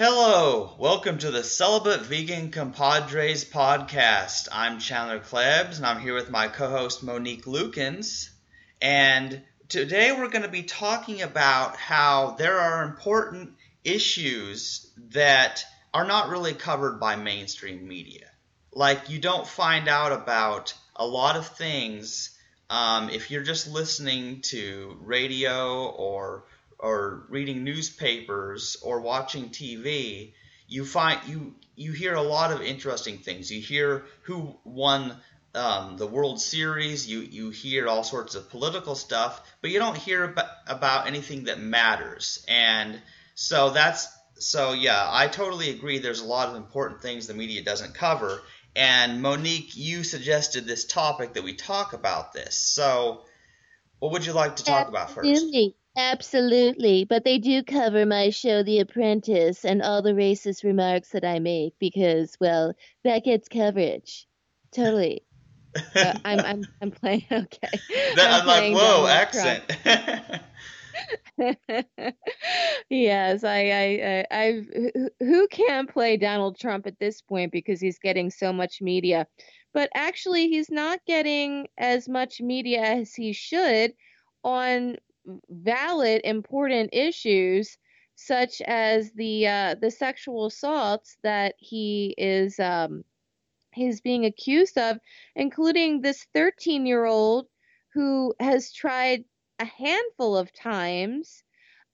Hello, welcome to the Celibate Vegan Compadres podcast. I'm Chandler Klebs, and I'm here with my co-host Monique Lukens. And today we're going to be talking about how there are important issues that are not really covered by mainstream media. Like you don't find out about a lot of things um, if you're just listening to radio or or reading newspapers or watching TV, you find you you hear a lot of interesting things. You hear who won um, the World Series. You you hear all sorts of political stuff, but you don't hear about, about anything that matters. And so that's so yeah, I totally agree. There's a lot of important things the media doesn't cover. And Monique, you suggested this topic that we talk about this. So, what would you like to talk about first? Absolutely. Absolutely. But they do cover my show, The Apprentice, and all the racist remarks that I make because, well, that gets coverage. Totally. uh, I'm, I'm, I'm playing, okay. That, I'm, I'm like, whoa, accent. yes, I, I, I, I've, who can play Donald Trump at this point because he's getting so much media? But actually, he's not getting as much media as he should on valid, important issues such as the uh, the sexual assaults that he is um, he's being accused of, including this 13 year old who has tried a handful of times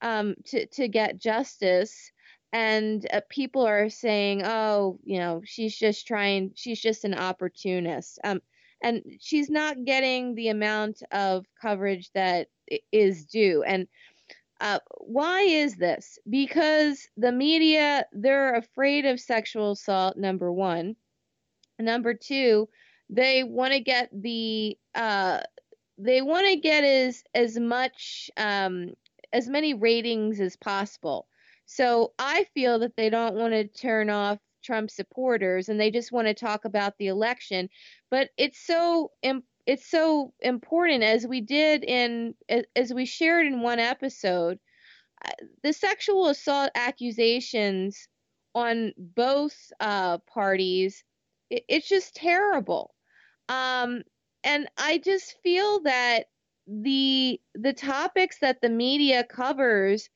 um, to to get justice. And uh, people are saying, "Oh, you know, she's just trying. She's just an opportunist." Um, and she's not getting the amount of coverage that is due. And uh, why is this? Because the media, they're afraid of sexual assault, number one. Number two, they want to get the, uh, they want to get as, as much, um, as many ratings as possible. So I feel that they don't want to turn off Trump supporters and they just want to talk about the election. But it's so it's so important as we did in as we shared in one episode uh, the sexual assault accusations on both uh, parties it, it's just terrible um, and i just feel that the the topics that the media covers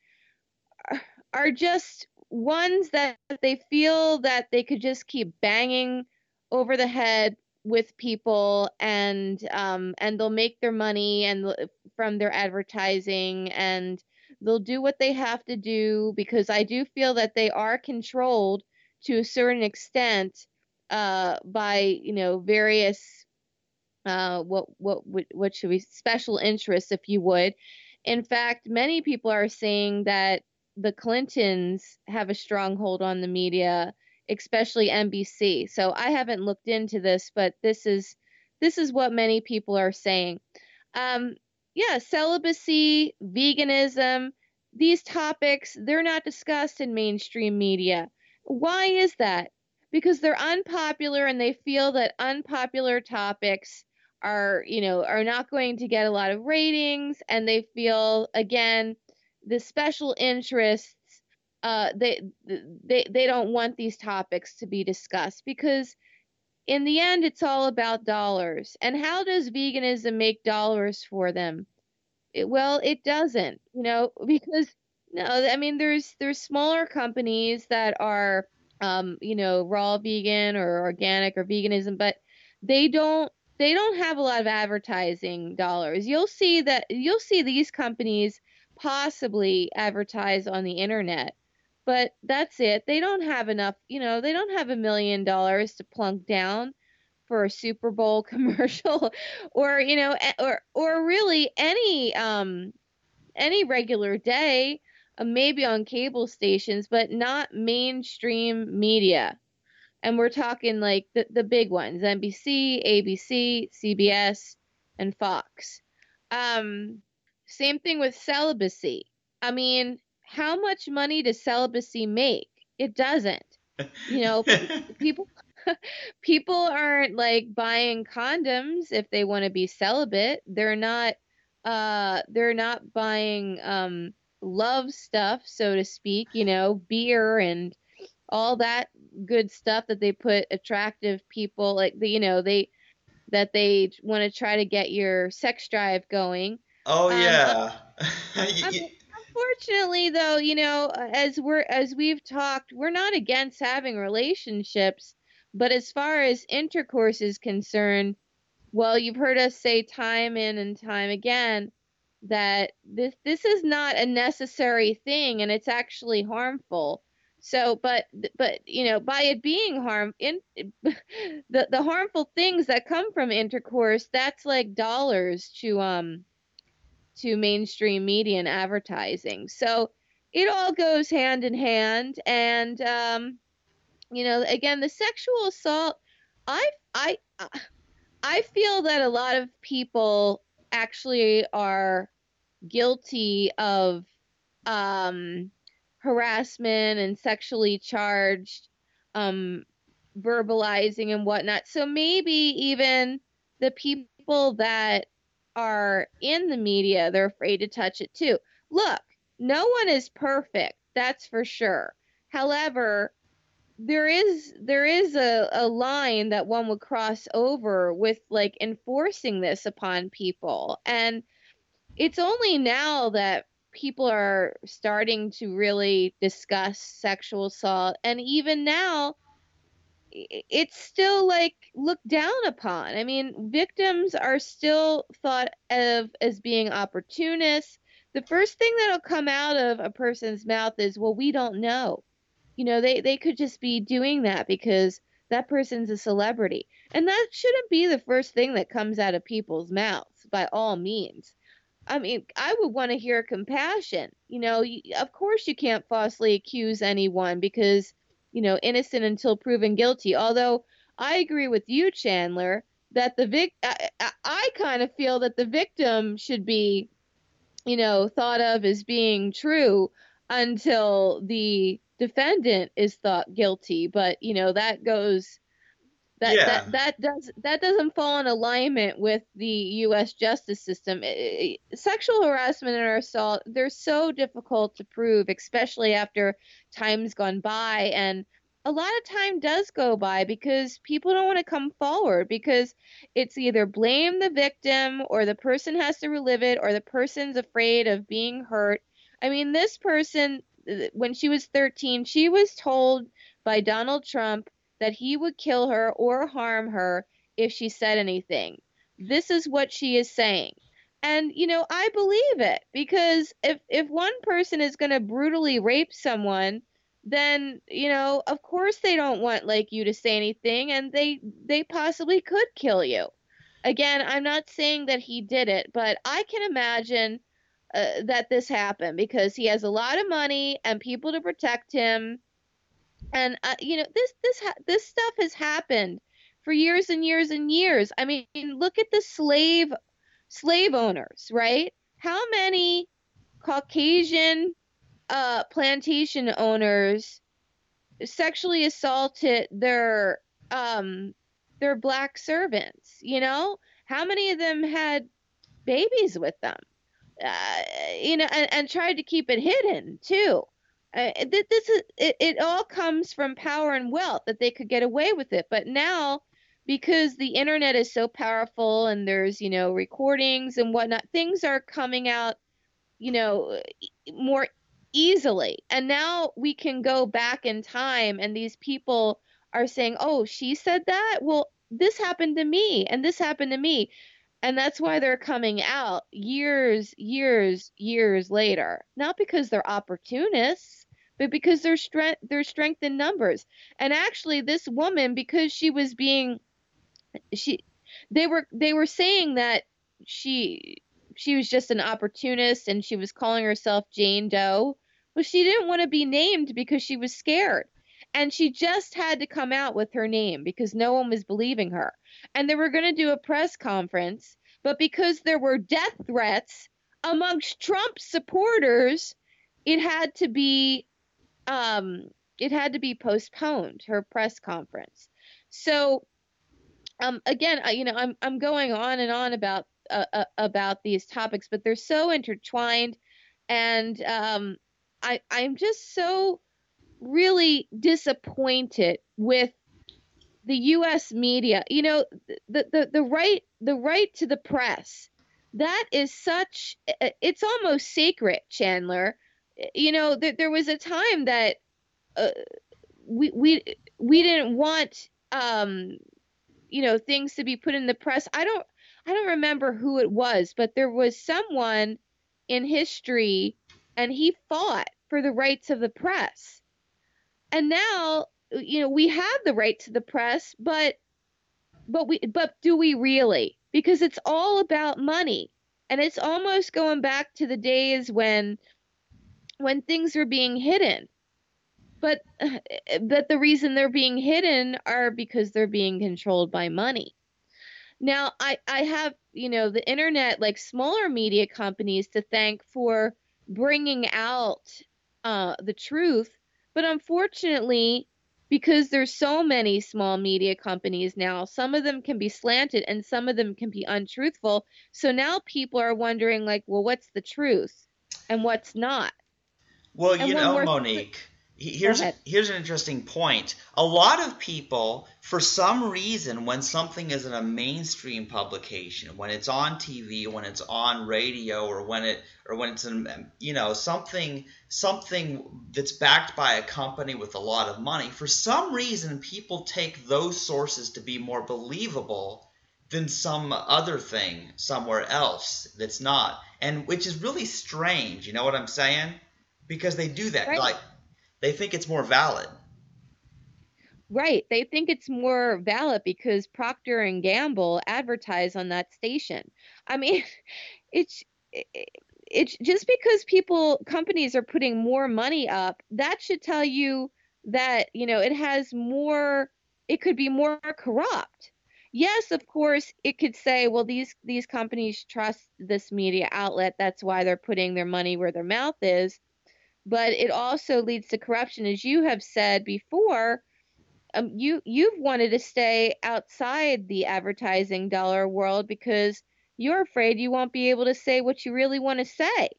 are, are just ones that they feel that they could just keep banging over the head with people and um, and they'll make their money and from their advertising and they'll do what they have to do because I do feel that they are controlled to a certain extent uh, by you know various uh, what what what should we special interests if you would. In fact, many people are saying that the Clintons have a stronghold on the media especially NBC. So I haven't looked into this, but this is this is what many people are saying. Um, yeah, celibacy, veganism, these topics, they're not discussed in mainstream media. Why is that? Because they're unpopular and they feel that unpopular topics are, you know, are not going to get a lot of ratings and they feel again the special interests uh, they they they don't want these topics to be discussed because in the end it's all about dollars. And how does veganism make dollars for them? It, well, it doesn't, you know, because no, I mean there's there's smaller companies that are um, you know, raw vegan or organic or veganism, but they don't they don't have a lot of advertising dollars. You'll see that you'll see these companies possibly advertise on the internet but that's it. They don't have enough, you know, they don't have a million dollars to plunk down for a Super Bowl commercial or, you know, or or really any um any regular day, uh, maybe on cable stations, but not mainstream media. And we're talking like the, the big ones NBC, ABC, CBS, and Fox. Um, same thing with celibacy. I mean, how much money does celibacy make? It doesn't. You know, people people aren't like buying condoms if they want to be celibate. They're not uh they're not buying um love stuff, so to speak, you know, beer and all that good stuff that they put attractive people like the you know they that they want to try to get your sex drive going. Oh um, yeah. unfortunately though, you know, as we're as we've talked, we're not against having relationships, but as far as intercourse is concerned, well, you've heard us say time in and time again that this this is not a necessary thing and it's actually harmful. So, but but you know, by it being harm in the the harmful things that come from intercourse, that's like dollars to um to mainstream media and advertising. So it all goes hand in hand, and um, you know, again, the sexual assault. I I I feel that a lot of people actually are guilty of um, harassment and sexually charged um, verbalizing and whatnot. So maybe even the people that are in the media, they're afraid to touch it too. Look, no one is perfect, that's for sure. However, there is there is a, a line that one would cross over with like enforcing this upon people and it's only now that people are starting to really discuss sexual assault and even now it's still like looked down upon. I mean victims are still thought of as being opportunists. The first thing that'll come out of a person's mouth is well we don't know. You know they they could just be doing that because that person's a celebrity. And that shouldn't be the first thing that comes out of people's mouths by all means. I mean, I would want to hear compassion. You know, of course you can't falsely accuse anyone because, you know, innocent until proven guilty. Although I agree with you, Chandler, that the vic I, I kind of feel that the victim should be, you know, thought of as being true until the defendant is thought guilty. But, you know, that goes that, yeah. that that does that doesn't fall in alignment with the U.S. justice system. It, it, sexual harassment and assault they're so difficult to prove, especially after time's gone by, and a lot of time does go by because people don't want to come forward because it's either blame the victim or the person has to relive it or the person's afraid of being hurt. I mean, this person when she was 13, she was told by Donald Trump that he would kill her or harm her if she said anything. This is what she is saying. And you know, I believe it because if if one person is going to brutally rape someone, then you know, of course they don't want like you to say anything and they they possibly could kill you. Again, I'm not saying that he did it, but I can imagine uh, that this happened because he has a lot of money and people to protect him and uh, you know this this ha- this stuff has happened for years and years and years. I mean, look at the slave slave owners, right? How many Caucasian uh, plantation owners sexually assaulted their um, their black servants? You know, how many of them had babies with them? Uh, you know, and, and tried to keep it hidden too. Uh, this is it, it all comes from power and wealth that they could get away with it. But now because the internet is so powerful and there's you know recordings and whatnot things are coming out you know more easily. And now we can go back in time and these people are saying oh she said that? Well this happened to me and this happened to me. And that's why they're coming out years years years later. Not because they're opportunists but because there's strength there's strength in numbers. And actually this woman because she was being she they were they were saying that she she was just an opportunist and she was calling herself Jane Doe. Well, she didn't want to be named because she was scared. And she just had to come out with her name because no one was believing her. And they were going to do a press conference, but because there were death threats amongst Trump supporters, it had to be um, it had to be postponed her press conference. So um, again, I, you know, I'm I'm going on and on about uh, uh, about these topics, but they're so intertwined. and um, I I'm just so really disappointed with the U.S. media. You know, the the the right the right to the press. That is such. It's almost sacred, Chandler. You know, there, there was a time that uh, we we we didn't want um, you know things to be put in the press. I don't I don't remember who it was, but there was someone in history, and he fought for the rights of the press. And now, you know, we have the right to the press, but but we but do we really? Because it's all about money. And it's almost going back to the days when when things are being hidden. But but the reason they're being hidden are because they're being controlled by money. Now, I I have, you know, the internet like smaller media companies to thank for bringing out uh, the truth. But unfortunately, because there's so many small media companies now, some of them can be slanted and some of them can be untruthful. So now people are wondering, like, well, what's the truth and what's not? Well, and you know, Monique, here's here's an interesting point. A lot of people, for some reason, when something is in a mainstream publication, when it's on TV, when it's on radio, or when it or when it's in you know something something that's backed by a company with a lot of money, for some reason, people take those sources to be more believable than some other thing somewhere else that's not, and which is really strange. You know what I'm saying? Because they do that, right. like they think it's more valid. Right. They think it's more valid because Procter and Gamble advertise on that station. I mean, it's it's just because people companies are putting more money up, that should tell you that, you know, it has more it could be more corrupt. Yes, of course, it could say, well, these these companies trust this media outlet, that's why they're putting their money where their mouth is but it also leads to corruption, as you have said before. Um, you you've wanted to stay outside the advertising dollar world because you're afraid you won't be able to say what you really want to say.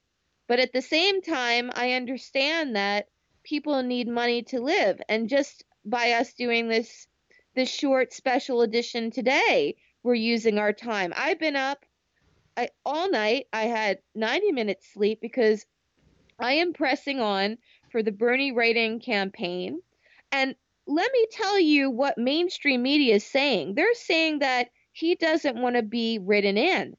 But at the same time, I understand that people need money to live, and just by us doing this this short special edition today, we're using our time. I've been up I, all night. I had 90 minutes sleep because I am pressing on for the Bernie writing campaign. And let me tell you what mainstream media is saying. They're saying that he doesn't want to be written in.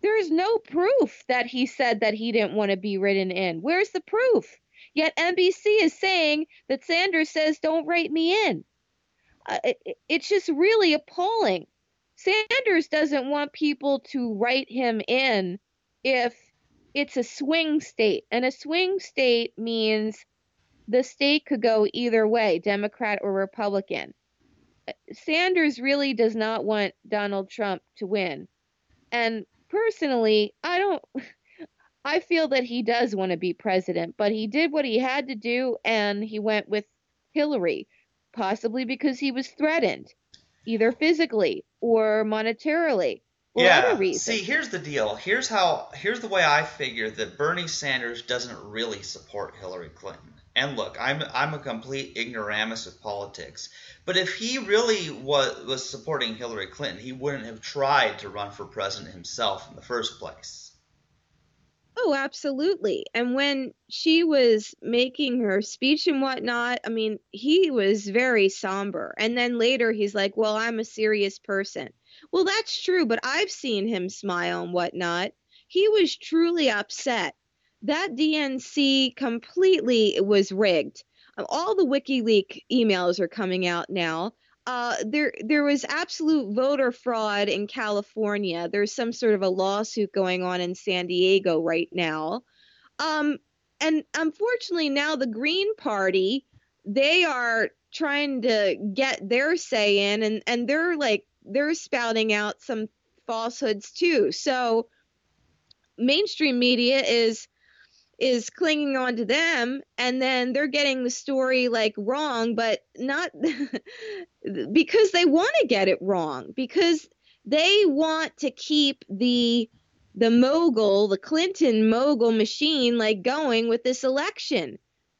There is no proof that he said that he didn't want to be written in. Where's the proof? Yet NBC is saying that Sanders says, don't write me in. Uh, it, it's just really appalling. Sanders doesn't want people to write him in if it's a swing state, and a swing state means the state could go either way, Democrat or Republican. Sanders really does not want Donald Trump to win. And personally, I don't I feel that he does want to be president, but he did what he had to do and he went with Hillary, possibly because he was threatened, either physically or monetarily yeah. See, here's the deal. Here's how. Here's the way I figure that Bernie Sanders doesn't really support Hillary Clinton. And look, I'm I'm a complete ignoramus of politics. But if he really was was supporting Hillary Clinton, he wouldn't have tried to run for president himself in the first place. Oh, absolutely. And when she was making her speech and whatnot, I mean, he was very somber. And then later he's like, Well, I'm a serious person. Well, that's true, but I've seen him smile and whatnot. He was truly upset. That DNC completely was rigged. All the WikiLeaks emails are coming out now. Uh, there, there was absolute voter fraud in California. There's some sort of a lawsuit going on in San Diego right now. Um, and unfortunately, now the Green Party, they are trying to get their say in, and, and they're like they're spouting out some falsehoods too. So mainstream media is is clinging on to them and then they're getting the story like wrong but not because they want to get it wrong because they want to keep the the mogul, the Clinton mogul machine, like going with this election.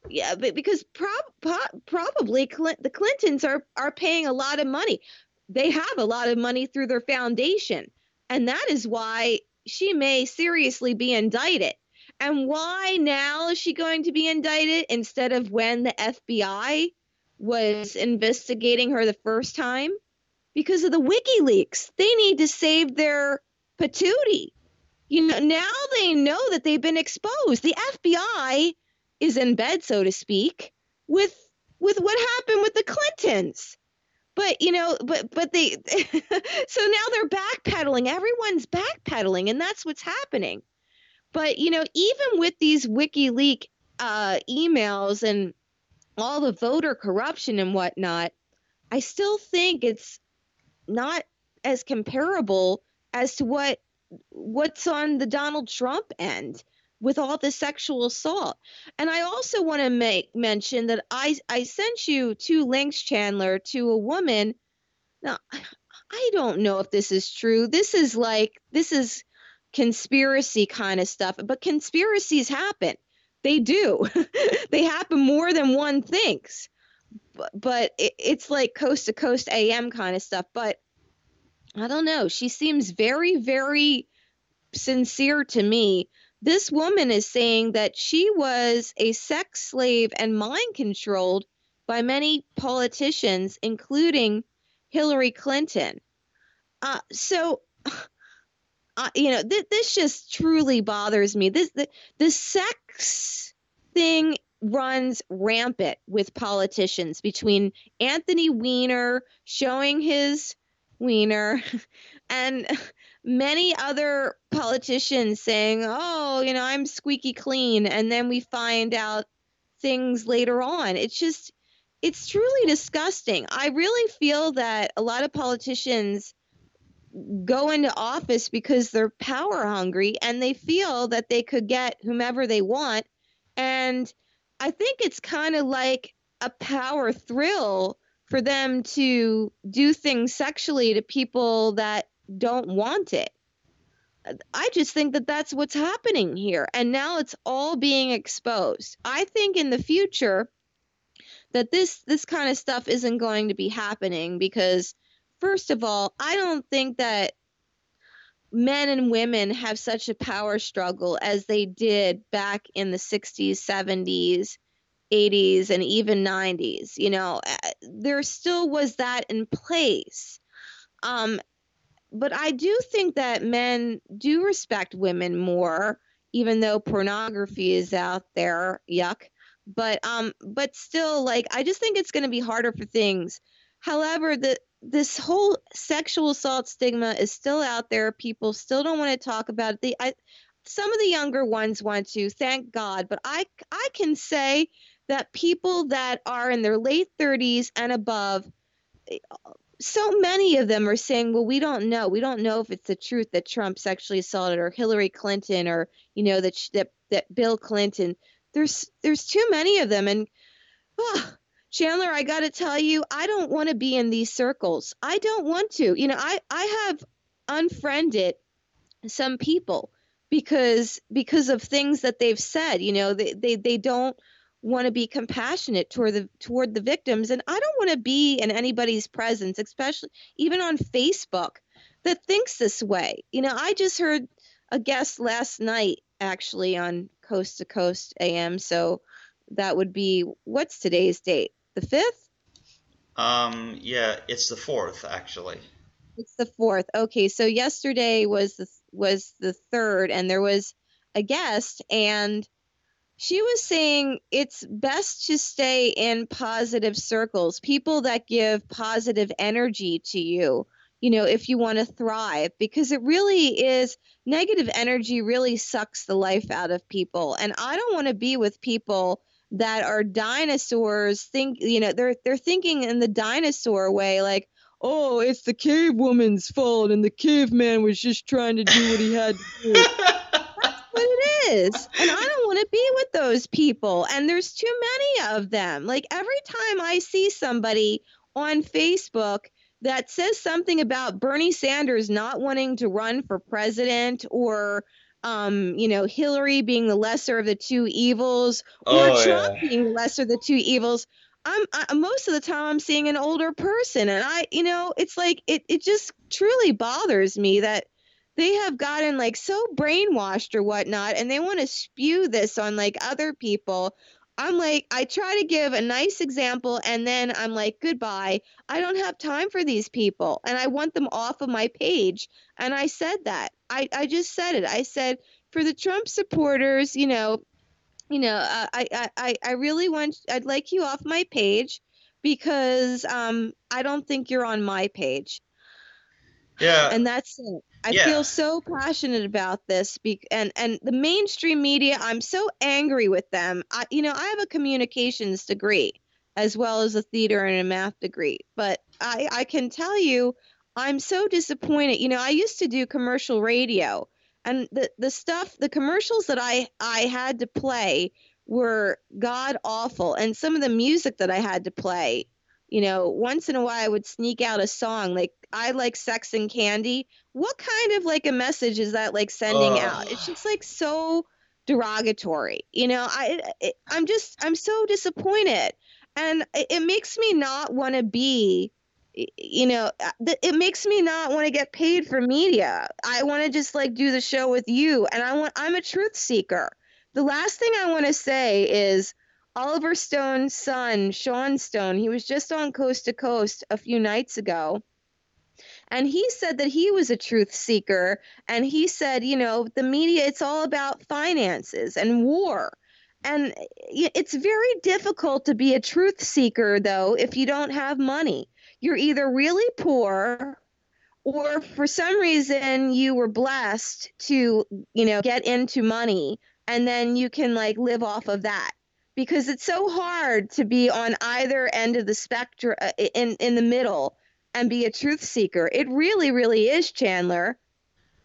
Yeah, but because prob- probably Clint- the Clintons are are paying a lot of money. They have a lot of money through their foundation, and that is why she may seriously be indicted. And why now is she going to be indicted instead of when the FBI was investigating her the first time? Because of the WikiLeaks. They need to save their patootie. You know, now they know that they've been exposed. The FBI is in bed, so to speak, with with what happened with the Clintons. But you know, but but they so now they're backpedaling. Everyone's backpedaling, and that's what's happening. But you know, even with these WikiLeaks uh, emails and all the voter corruption and whatnot, I still think it's not as comparable as to what what's on the Donald Trump end with all the sexual assault. And I also want to make mention that I I sent you two links, Chandler, to a woman. Now, I don't know if this is true. This is like this is conspiracy kind of stuff, but conspiracies happen. They do. they happen more than one thinks. But, but it, it's like coast to coast AM kind of stuff. But I don't know. She seems very, very sincere to me this woman is saying that she was a sex slave and mind controlled by many politicians, including Hillary Clinton. Uh, so, uh, you know, th- this just truly bothers me. This the, the sex thing runs rampant with politicians between Anthony Weiner showing his wiener and many other politicians saying, "Oh, you know, I'm squeaky clean," and then we find out things later on. It's just it's truly disgusting. I really feel that a lot of politicians go into office because they're power hungry and they feel that they could get whomever they want and I think it's kind of like a power thrill for them to do things sexually to people that don't want it. I just think that that's what's happening here. And now it's all being exposed. I think in the future that this this kind of stuff isn't going to be happening because first of all, I don't think that men and women have such a power struggle as they did back in the 60s, 70s, 80s and even 90s. You know, uh, there still was that in place. Um, but I do think that men do respect women more, even though pornography is out there. Yuck. But um, but still, like I just think it's going to be harder for things. However, the this whole sexual assault stigma is still out there. People still don't want to talk about it. The, I, some of the younger ones want to, thank God. But I I can say that people that are in their late 30s and above so many of them are saying, well, we don't know. We don't know if it's the truth that Trump sexually assaulted or Hillary Clinton or, you know, that, that, that Bill Clinton. There's, there's too many of them. And, oh, Chandler, I got to tell you, I don't want to be in these circles. I don't want to. You know, I, I have unfriended some people because because of things that they've said. You know, they, they, they don't want to be compassionate toward the toward the victims and I don't want to be in anybody's presence especially even on Facebook that thinks this way. You know, I just heard a guest last night actually on Coast to Coast AM so that would be what's today's date? The 5th? Um yeah, it's the 4th actually. It's the 4th. Okay, so yesterday was the was the 3rd and there was a guest and she was saying it's best to stay in positive circles, people that give positive energy to you, you know, if you want to thrive, because it really is negative energy really sucks the life out of people. And I don't want to be with people that are dinosaurs think you know they're they're thinking in the dinosaur way like oh it's the cave woman's fault and the caveman was just trying to do what he had to do what it is. And I don't want to be with those people. And there's too many of them. Like every time I see somebody on Facebook that says something about Bernie Sanders not wanting to run for president or um, you know, Hillary being the lesser of the two evils or oh, Trump yeah. being the lesser of the two evils, I'm I, most of the time I'm seeing an older person, and I, you know, it's like it it just truly bothers me that they have gotten like so brainwashed or whatnot, and they want to spew this on like other people. I'm like, I try to give a nice example, and then I'm like, goodbye. I don't have time for these people, and I want them off of my page. And I said that. I I just said it. I said for the Trump supporters, you know, you know, uh, I, I, I really want, I'd like you off my page because um, I don't think you're on my page. Yeah. And that's it. I yeah. feel so passionate about this, be- and and the mainstream media. I'm so angry with them. I, you know, I have a communications degree as well as a theater and a math degree, but I I can tell you, I'm so disappointed. You know, I used to do commercial radio, and the the stuff the commercials that i i had to play were god awful and some of the music that i had to play you know once in a while i would sneak out a song like i like sex and candy. What kind of like a message is that like sending uh. out? It's just like so derogatory you know? I it, i'm just i'm so disappointed. And it, it makes me not want to be you know uh, it makes me not want to get paid for media. I want to just like do the show with you. And i want i'm a truth seeker. The last thing i want to say is oliver stone's son sean stone he was just on coast to coast a few nights ago. And he said that he was a truth seeker. And he said you know the media it's all about finances and war. And it's very difficult to be a truth seeker though if you don't have money. You're either really poor or for some reason you were blessed to, you know, get into money. And then you can like live off of that. Because it's so hard to be on either end of the spectrum uh, in in the middle and be a truth seeker. It really really is, Chandler.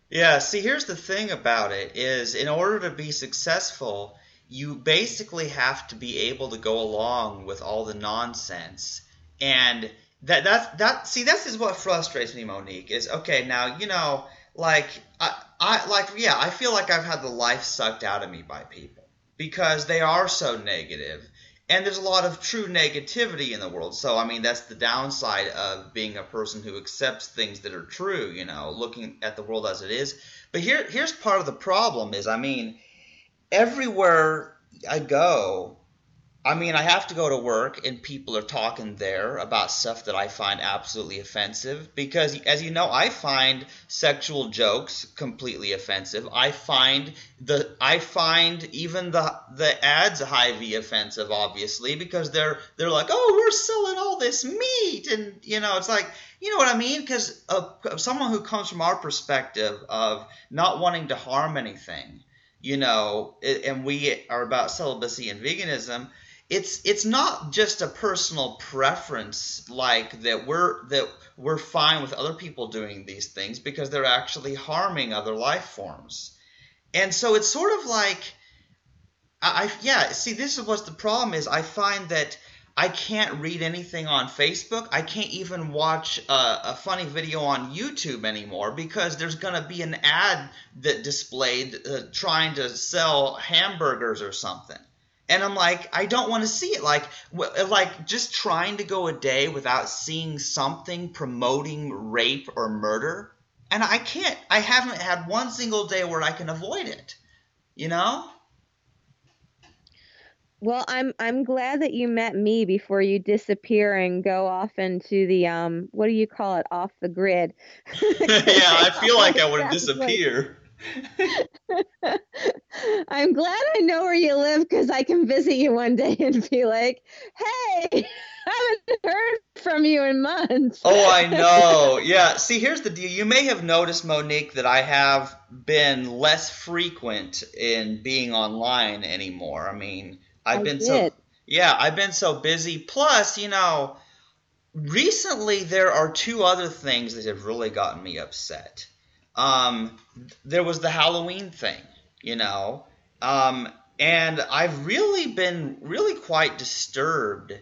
Yeah, see here's the thing about it is in order to be successful, you basically have to be able to go along with all the nonsense. And that that's that see this is what frustrates me monique is okay now you know like i i like yeah i feel like i've had the life sucked out of me by people because they are so negative. And there's a lot of true negativity in the world. So i mean that's the downside of being a person who accepts things that are true you know looking at the world as it is. But here here's part of the problem is i mean everywhere i go I mean, I have to go to work and people are talking there about stuff that I find absolutely offensive because, as you know, I find sexual jokes completely offensive. I find the I find even the the ads Hy-Vee offensive, obviously, because they're they're like, oh, we're selling all this meat, and you know, it's like, you know what I mean? Because of someone who comes from our perspective of not wanting to harm anything, you know, and we are about celibacy and veganism it's it's not just a personal preference like that we're that we're fine with other people doing these things because they're actually harming other life forms. And so it's sort of like I, I yeah, see this is what the problem is. I find that I can't read anything on Facebook. I can't even watch a, a, funny video on YouTube anymore because there's going to be an ad that displayed uh, trying to sell hamburgers or something and I'm like, I don't want to see it. Like, like just trying to go a day without seeing something promoting rape or murder, and I can't. I haven't had one single day where I can avoid it. You know. Well, I'm I'm glad that you met me before you disappear and go off into the um what do you call it off the grid. yeah, I feel like I would disappear. I'm glad I know where you live because I can visit you one day and be like, hey, I haven't heard from you in months. oh, I know. Yeah. See, here's the deal. You may have noticed, Monique, that I have been less frequent in being online anymore. I mean, I've I been did. so. Yeah, I've been so busy. Plus, you know, recently there are two other things that have really gotten me upset um, there was the Halloween thing, you know, um, and I've really been really quite disturbed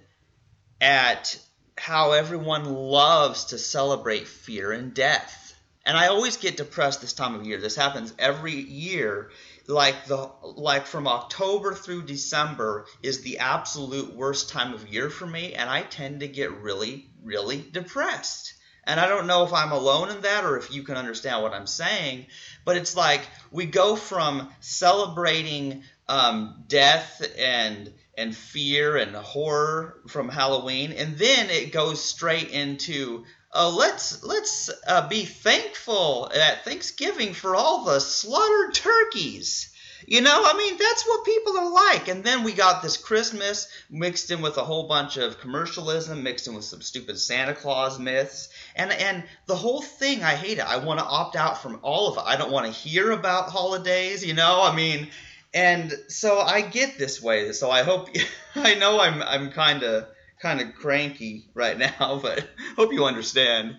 at how everyone loves to celebrate fear and death. And I always get depressed this time of year. This happens every year. Like the like from October through December is the absolute worst time of year for me and I tend to get really really depressed. And I don't know if I'm alone in that or if you can understand what I'm saying, but it's like we go from celebrating um, death and and fear and horror from Halloween, and then it goes straight into uh, let's let's uh, be thankful at Thanksgiving for all the slaughtered turkeys. You know, I mean, that's what people are like. And then we got this Christmas mixed in with a whole bunch of commercialism, mixed in with some stupid Santa Claus myths. And and the whole thing, I hate it. I want to opt out from all of it. I don't want to hear about holidays, you know? I mean, and so I get this way. So I hope I know I'm I'm kind of kind of cranky right now, but hope you understand.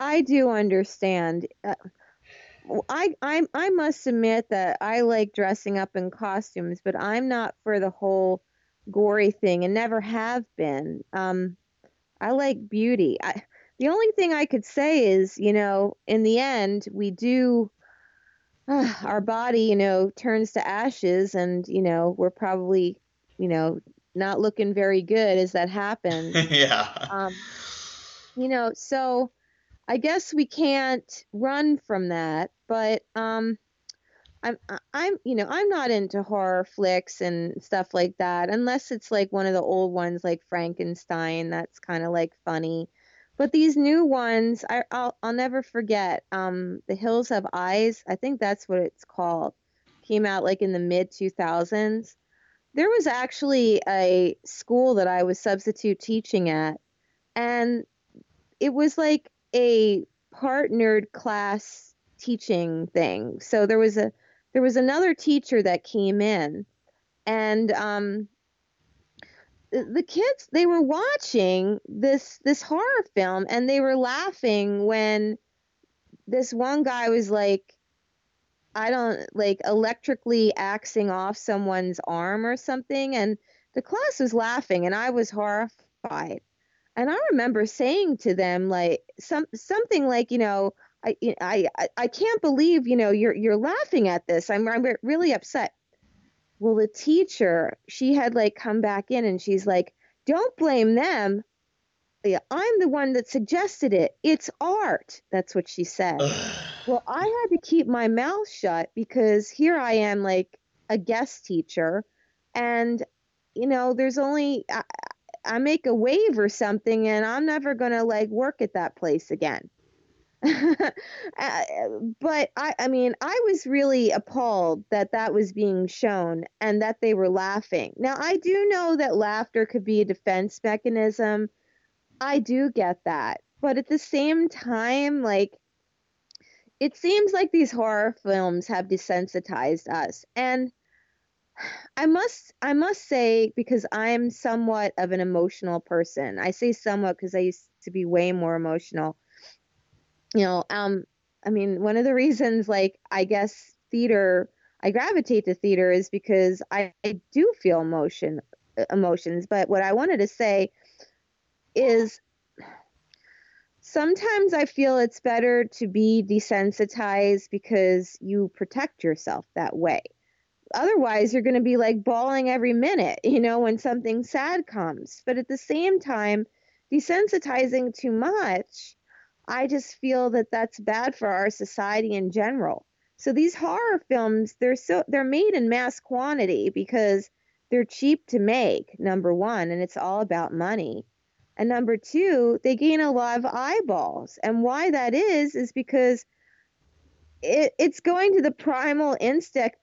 I do understand. Uh, I I I must admit that I like dressing up in costumes, but I'm not for the whole gory thing and never have been. Um, I like beauty. I, the only thing I could say is, you know, in the end, we do uh, our body, you know, turns to ashes, and you know, we're probably, you know, not looking very good as that happens. yeah. Um, you know, so I guess we can't run from that, but um, I'm I'm you know I'm not into horror flicks and stuff like that unless it's like one of the old ones like Frankenstein that's kind of like funny. But these new ones, I, will I'll never forget. Um, the Hills Have Eyes. I think that's what it's called. Came out like in the mid 2000s. There was actually a school that I was substitute teaching at, and it was like a partnered class teaching thing. So there was a there was another teacher that came in, and um, the kids they were watching this this horror film and they were laughing when this one guy was like I don't like electrically axing off someone's arm or something and the class was laughing and I was horrified. And I remember saying to them like some something like, you know, I I I can't believe, you know, you're you're laughing at this. I'm I'm really upset. Well, the teacher, she had like come back in and she's like, don't blame them. I'm the one that suggested it. It's art. That's what she said. well, I had to keep my mouth shut because here I am, like a guest teacher, and you know, there's only I, I make a wave or something, and I'm never gonna like work at that place again. Uh, but I, I mean, I was really appalled that that was being shown and that they were laughing. Now, I do know that laughter could be a defense mechanism. I do get that. But at the same time, like, it seems like these horror films have desensitized us. And I must I must say because I'm somewhat of an emotional person. I say somewhat because I used to be way more emotional you know, um, I mean, one of the reasons, like, I guess theater, I gravitate to theater is because I, I do feel emotion, emotions. But what I wanted to say is sometimes I feel it's better to be desensitized because you protect yourself that way. Otherwise, you're going to be like bawling every minute, you know, when something sad comes. But at the same time, desensitizing too much I just feel that that's bad for our society in general. So these horror films, they're so they're made in mass quantity because they're cheap to make, number 1, and it's all about money. And number 2, they gain a lot of eyeballs. And why that is is because it, it's going to the primal instinct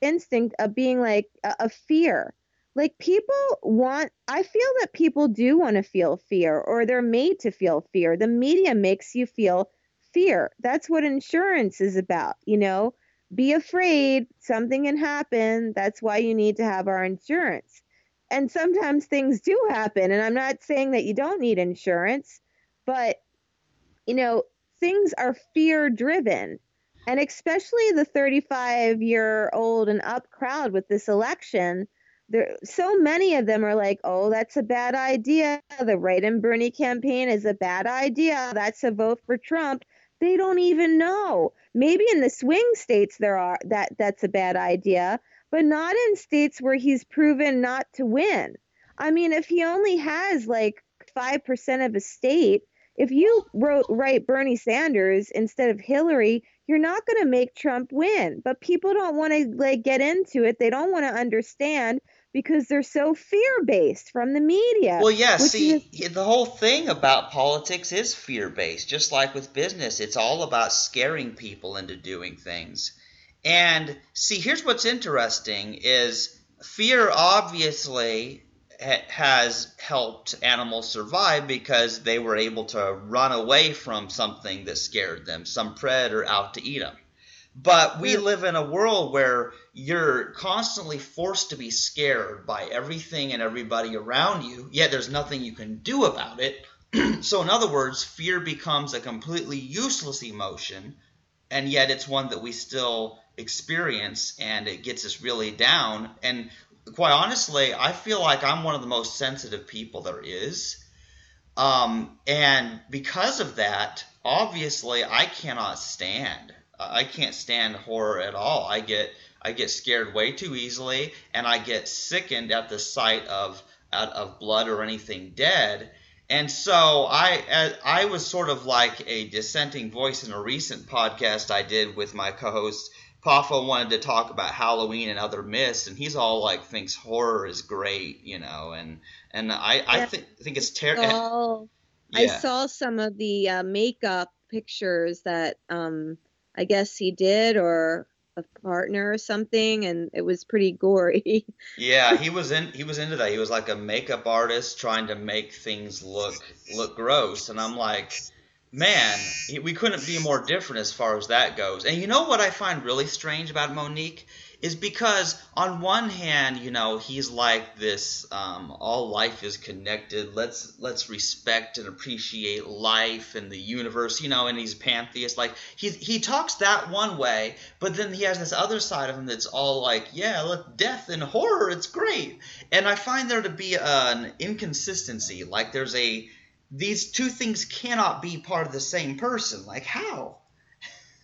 instinct of being like a, a fear like people want i feel that people do want to feel fear or they're made to feel fear. The media makes you feel fear. That's what insurance is about you know? Be afraid something can happen. That's why you need to have our insurance. And sometimes things do happen and i'm not saying that you don't need insurance but you know things are fear driven and especially the 35 year old and up crowd with this election there so many of them are like, "Oh, that's a bad idea. The Write-In Bernie campaign is a bad idea. That's a vote for Trump." They don't even know. Maybe in the swing states there are that that's a bad idea, but not in states where he's proven not to win. I mean, if he only has like 5% of a state, if you wrote write Bernie Sanders instead of Hillary, you're not going to make Trump win. But people don't want to like get into it. They don't want to understand because they're so fear-based from the media. Well, yeah, see, is... the whole thing about politics is fear-based. Just like with business, it's all about scaring people into doing things. And see, here's what's interesting is fear obviously has helped animals survive because they were able to run away from something that scared them, some predator out to eat them. But we live in a world where you're constantly forced to be scared by everything and everybody around you, yet there's nothing you can do about it. so, in other words, fear becomes a completely useless emotion, and yet it's one that we still experience and it gets us really down. And quite honestly, I feel like I'm one of the most sensitive people there is. Um, and because of that, obviously, I cannot stand. I can't stand horror at all. I get I get scared way too easily, and I get sickened at the sight of of blood or anything dead. And so I I was sort of like a dissenting voice in a recent podcast I did with my co-host Papa wanted to talk about Halloween and other myths, and he's all like thinks horror is great, you know, and and I I yeah. think it's terrible. Yeah. I saw some of the uh, makeup pictures that um I guess he did or a partner or something, and it was pretty gory. yeah, he was in he was into that. He was like a makeup artist trying to make things look look gross, and I'm like man, we couldn't be more different as far as that goes. And you know what I find really strange about Monique is because on one hand, you know, he's like this um, all life is connected. Let's let's respect and appreciate life and the universe, you know, and he's pantheist. Like he he talks that one way, but then he has this other side of him that's all like, yeah, look, death and horror, it's great. And I find there to be an inconsistency. Like there's a these two things cannot be part of the same person. Like how?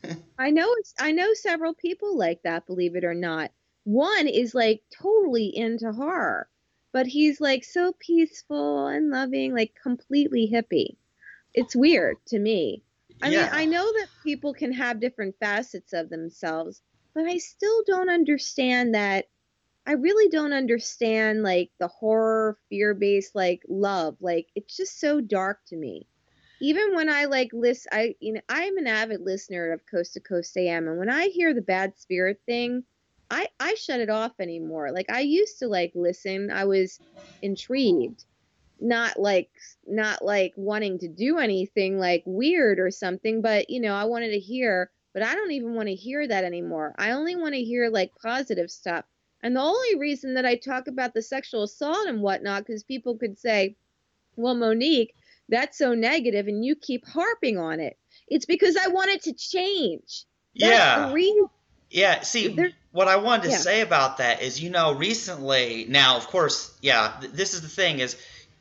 I know I know several people like that, believe it or not. One is like totally into horror, but he's like so peaceful and loving, like completely hippie. It's weird to me. I yeah. mean, I know that people can have different facets of themselves, but I still don't understand that I really don't understand like the horror fear based like love. Like it's just so dark to me. Even when I like list I you know I'm an avid listener of Coast to Coast AM and when I hear the bad spirit thing, I I shut it off anymore. Like I used to like listen. I was intrigued. Not like not like wanting to do anything like weird or something, but you know, I wanted to hear, but I don't even want to hear that anymore. I only want to hear like positive stuff and the only reason that I talk about the sexual assault and whatnot, because people could say, well, Monique, that's so negative and you keep harping on it. It's because I want it to change. That's yeah. Yeah. See, There's, what I wanted to yeah. say about that is, you know, recently, now, of course, yeah, th- this is the thing is,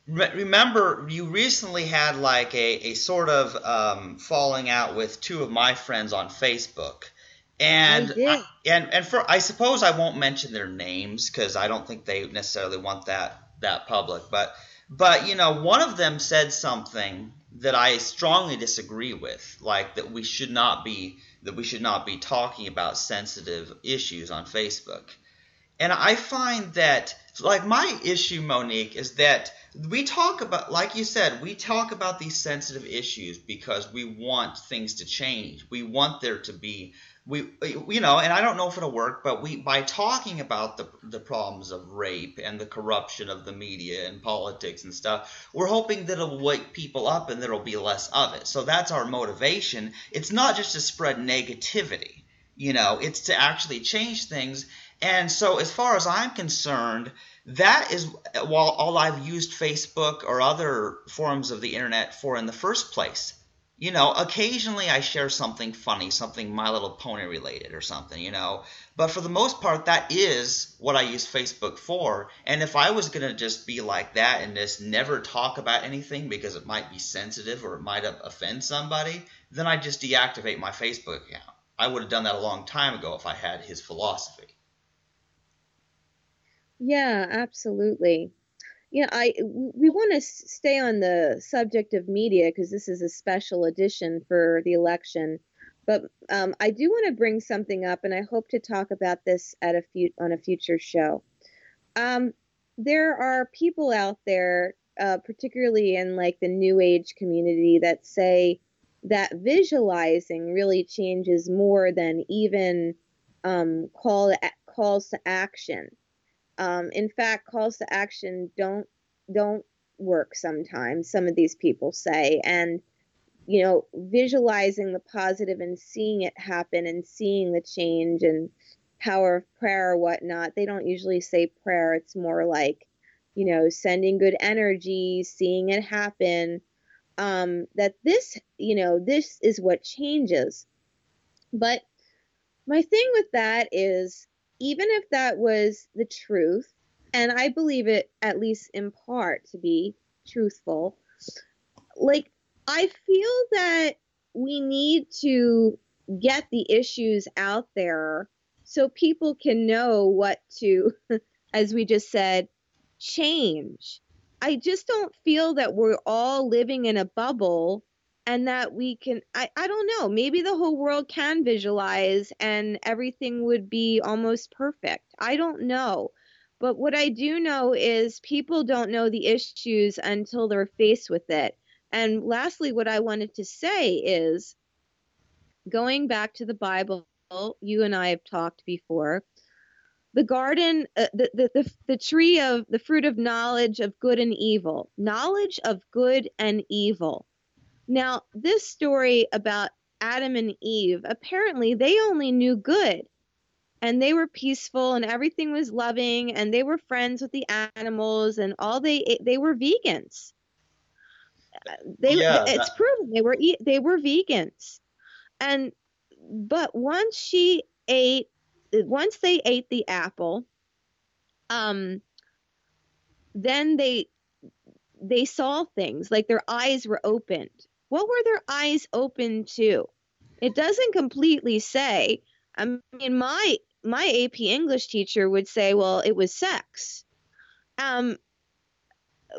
remember you recently had like a, a sort of um, falling out with two of my friends on Facebook and I, and and for I suppose I won't mention their names because I don't think they necessarily want that that public. But but you know, one of them said something that I strongly disagree with, like that we should not be that we should not be talking about sensitive issues on Facebook. And I find that like my issue, Monique, is that we talk about like you said, we talk about these sensitive issues because we want things to change. We want there to be we you know and i don't know if it'll work but we by talking about the the problems of rape and the corruption of the media and politics and stuff we're hoping that it'll wake people up and there'll be less of it. So that's our motivation. It's not just to spread negativity you know it's to actually change things. And so as far as i'm concerned that is while all i've used facebook or other forms of the internet for in the first place you know, occasionally I share something funny, something My Little Pony related or something, you know. But for the most part, that is what I use Facebook for. And if I was going to just be like that and just never talk about anything because it might be sensitive or it might offend somebody, then I'd just deactivate my Facebook account. I would have done that a long time ago if I had his philosophy. Yeah, absolutely know, I we want to stay on the subject of media because this is a special edition for the election. But um, I do want to bring something up, and I hope to talk about this at a few on a future show. Um, there are people out there, uh, particularly in like the New Age community, that say that visualizing really changes more than even um, call calls to action. Um, in fact, calls to action don't don't work sometimes. Some of these people say, and you know, visualizing the positive and seeing it happen and seeing the change and power of prayer or whatnot. They don't usually say prayer. It's more like, you know, sending good energy, seeing it happen. Um, that this, you know, this is what changes. But my thing with that is even if that was the truth, and I believe it at least in part to be truthful, like I feel that we need to get the issues out there so people can know what to, as we just said, change. I just don't feel that we're all living in a bubble and that we can I, I don't know maybe the whole world can visualize and everything would be almost perfect. I don't know. But what i do know is people don't know the issues until they're faced with it. And lastly what i wanted to say is going back to the bible you and i have talked before the garden uh, the, the, the, the tree of the fruit of knowledge of good and evil knowledge of good and evil now, this story about Adam and Eve, apparently they only knew good and they were peaceful and everything was loving and they were friends with the animals and all they they were vegans. They yeah, it's that... proven they were they were vegans. And but once she ate once they ate the apple um then they they saw things like their eyes were opened what were their eyes open to? It doesn't completely say. I mean, my my AP English teacher would say, well, it was sex. Um,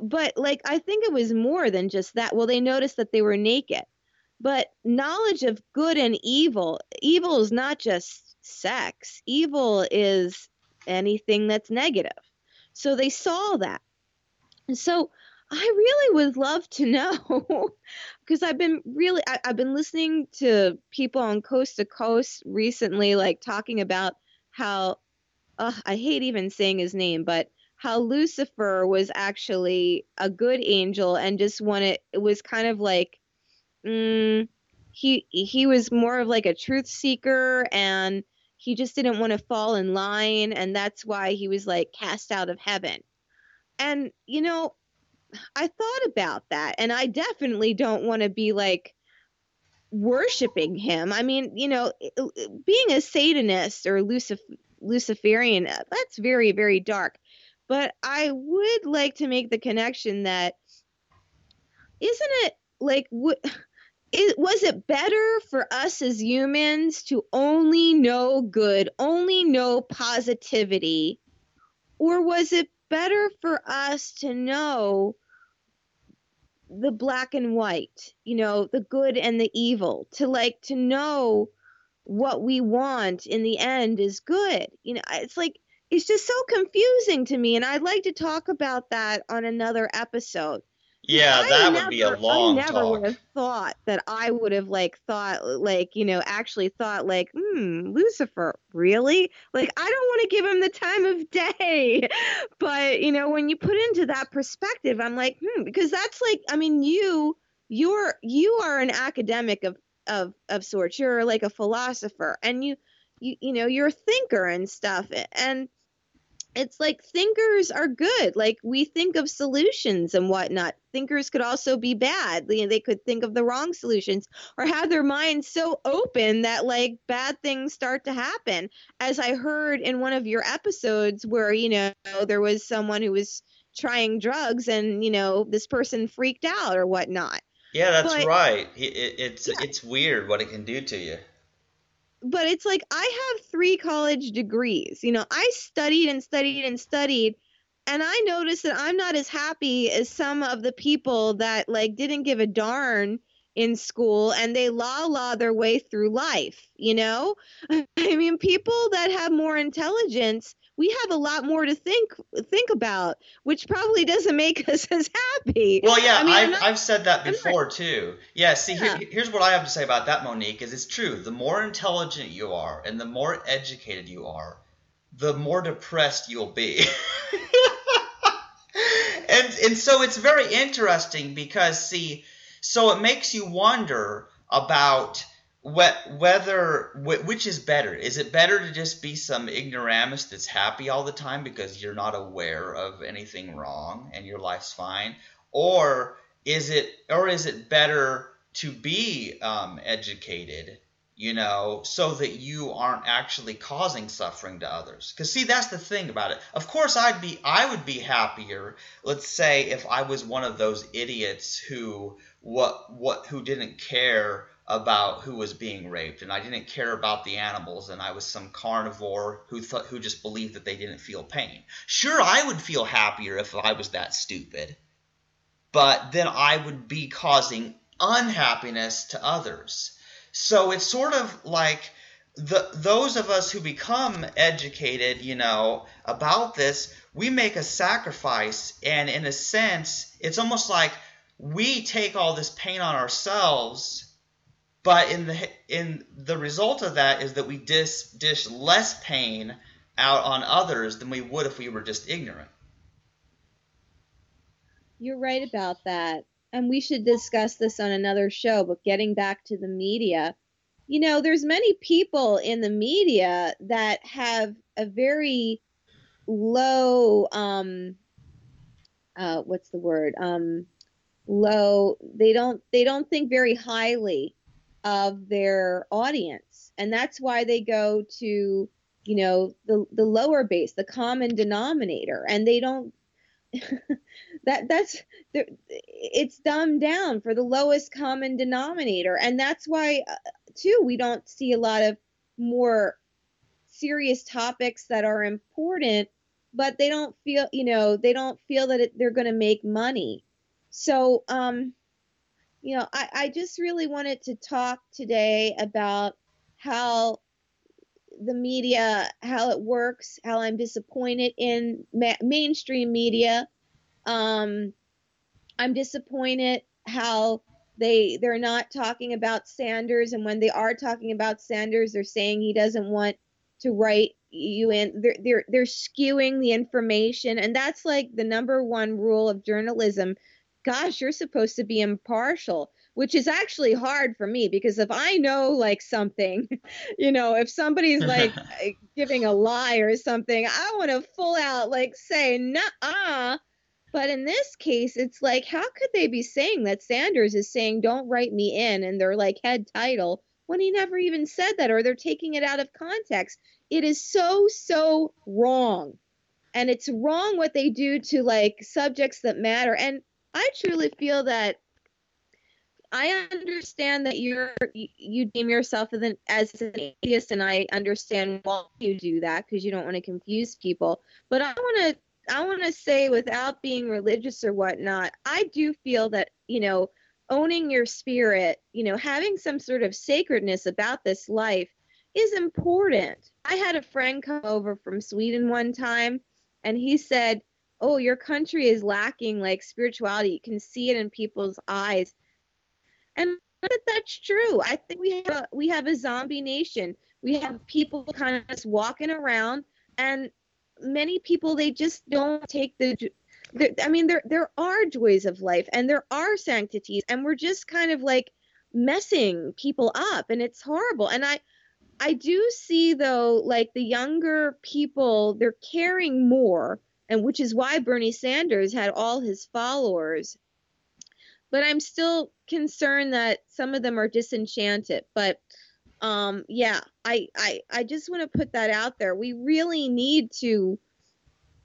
but like I think it was more than just that. Well, they noticed that they were naked. But knowledge of good and evil, evil is not just sex. Evil is anything that's negative. So they saw that. And so I really would love to know because I've been really I, have been listening to people on Coast to Coast recently, like talking about how uh, I hate even saying his name, but how Lucifer was actually a good angel and just wanted it was kind of like mm, he he was more of like a truth seeker and he just didn't want to fall in line and that's why he was like cast out of heaven. And you know, I thought about that, and I definitely don't want to be like worshiping him. I mean, you know, being a Satanist or Lucif- Luciferian, uh, that's very, very dark. But I would like to make the connection that isn't it like what it, was it better for us as humans to only know good, only know positivity, or was it better for us to know the black and white, you know, the good and the evil, to like to know what we want in the end is good. You know, it's like it's just so confusing to me and I'd like to talk about that on another episode. Yeah, I that never, would be a long I never talk. would have thought that I would have like thought like you know actually thought like hmm Lucifer really? Like I don't want to give him the time of day, but you know when you put into that perspective I'm like hmm because that's like I mean you you're you are an academic of of of sorts. You're like a philosopher and you you you know you're a thinker and stuff and it's like thinkers are good. Like we think of solutions and whatnot. Thinkers could also be bad. They, they could think of the wrong solutions or have their minds so open that like bad things start to happen. As I heard in one of your episodes where, you know, there was someone who was trying drugs and, you know, this person freaked out or whatnot. Yeah, that's but, right. It, it's yeah. it's weird what it can do to you but it's like I have three college degrees. You know, I studied and studied and studied and I noticed that I'm not as happy as some of the people that like didn't give a darn in school and they la la their way through life, you know? I mean, people that have more intelligence we have a lot more to think think about, which probably doesn't make us as happy. Well, yeah, I mean, I've, not, I've said that before not, too. Yeah, see, yeah. Here, here's what I have to say about that, Monique. Is it's true. The more intelligent you are, and the more educated you are, the more depressed you'll be. and and so it's very interesting because see, so it makes you wonder about whether which is better? Is it better to just be some ignoramus that's happy all the time because you're not aware of anything wrong and your life's fine? Or is it or is it better to be um, educated you know so that you aren't actually causing suffering to others? Because see that's the thing about it. Of course i'd be i would be happier let's say if i was one of those idiots who what what who didn't care about who was being raped and I didn't care about the animals and I was some carnivore who thought who just believed that they didn't feel pain. Sure, I would feel happier if I was that stupid. But then I would be causing unhappiness to others. So it's sort of like the those of us who become educated, you know, about this, we make a sacrifice and in a sense, it's almost like we take all this pain on ourselves but in the in the result of that is that we dis, dish less pain out on others than we would if we were just ignorant. You're right about that. And we should discuss this on another show, but getting back to the media, you know, there's many people in the media that have a very low um uh what's the word? Um low they don't they don't think very highly of their audience. And that's why they go to, you know, the, the lower base, the common denominator. And they don't, that that's, it's dumbed down for the lowest common denominator. And that's why, uh, too, we don't see a lot of more serious topics that are important, but they don't feel, you know, they don't feel that it, they're going to make money. So, um, you know, I, I just really wanted to talk today about how the media, how it works, how I'm disappointed in ma- mainstream media. Um, I'm disappointed how they they're not talking about Sanders, and when they are talking about Sanders, they're saying he doesn't want to write you in. They're they're they're skewing the information, and that's like the number one rule of journalism gosh, you're supposed to be impartial, which is actually hard for me because if I know like something, you know, if somebody's like uh, giving a lie or something, I want to full out like say, nah. But in this case, it's like, how could they be saying that Sanders is saying, don't write me in, and their like head title when he never even said that, or they're taking it out of context? It is so, so wrong. And it's wrong what they do to like subjects that matter. And I truly feel that I understand that you're you deem yourself as an, as an atheist, and I understand why you do that because you don't want to confuse people. But I want to I want to say, without being religious or whatnot, I do feel that you know owning your spirit, you know, having some sort of sacredness about this life is important. I had a friend come over from Sweden one time, and he said oh, your country is lacking like spirituality. You can see it in people's eyes. And that's true. I think we have a, we have a zombie nation. We have people kind of just walking around, and many people they just don't take the. I mean, there there are joys of life, and there are sanctities, and we're just kind of like messing people up, and it's horrible. And I I do see though, like the younger people, they're caring more, and which is why Bernie Sanders had all his followers. But I'm still concerned that some of them are disenchanted. But um, yeah, I, I I just want to put that out there. We really need to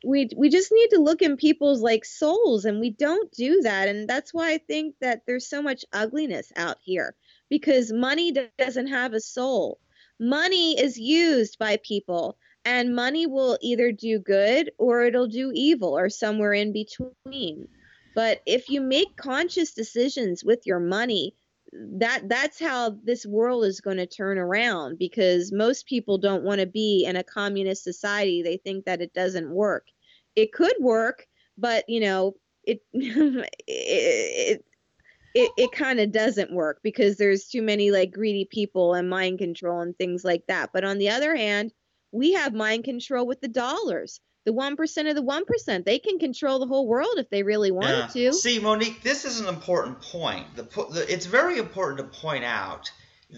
we we just need to look in people's like souls and we don't do that and that's why I think that there's so much ugliness out here because money doesn't have a soul. Money is used by people and money will either do good or it'll do evil or somewhere in between. But if you make conscious decisions with your money, that that's how this world is going to turn around because most people don't want to be in a communist society. They think that it doesn't work. It could work but you know it it it, it kind of doesn't work because there's too many like greedy people and mind control and things like that. But on the other hand we have mind control with the dollars the 1% of the 1%. They can control the whole world if they really wanted yeah. to. See, Monique, this is an important point. The, the, it's very important to point out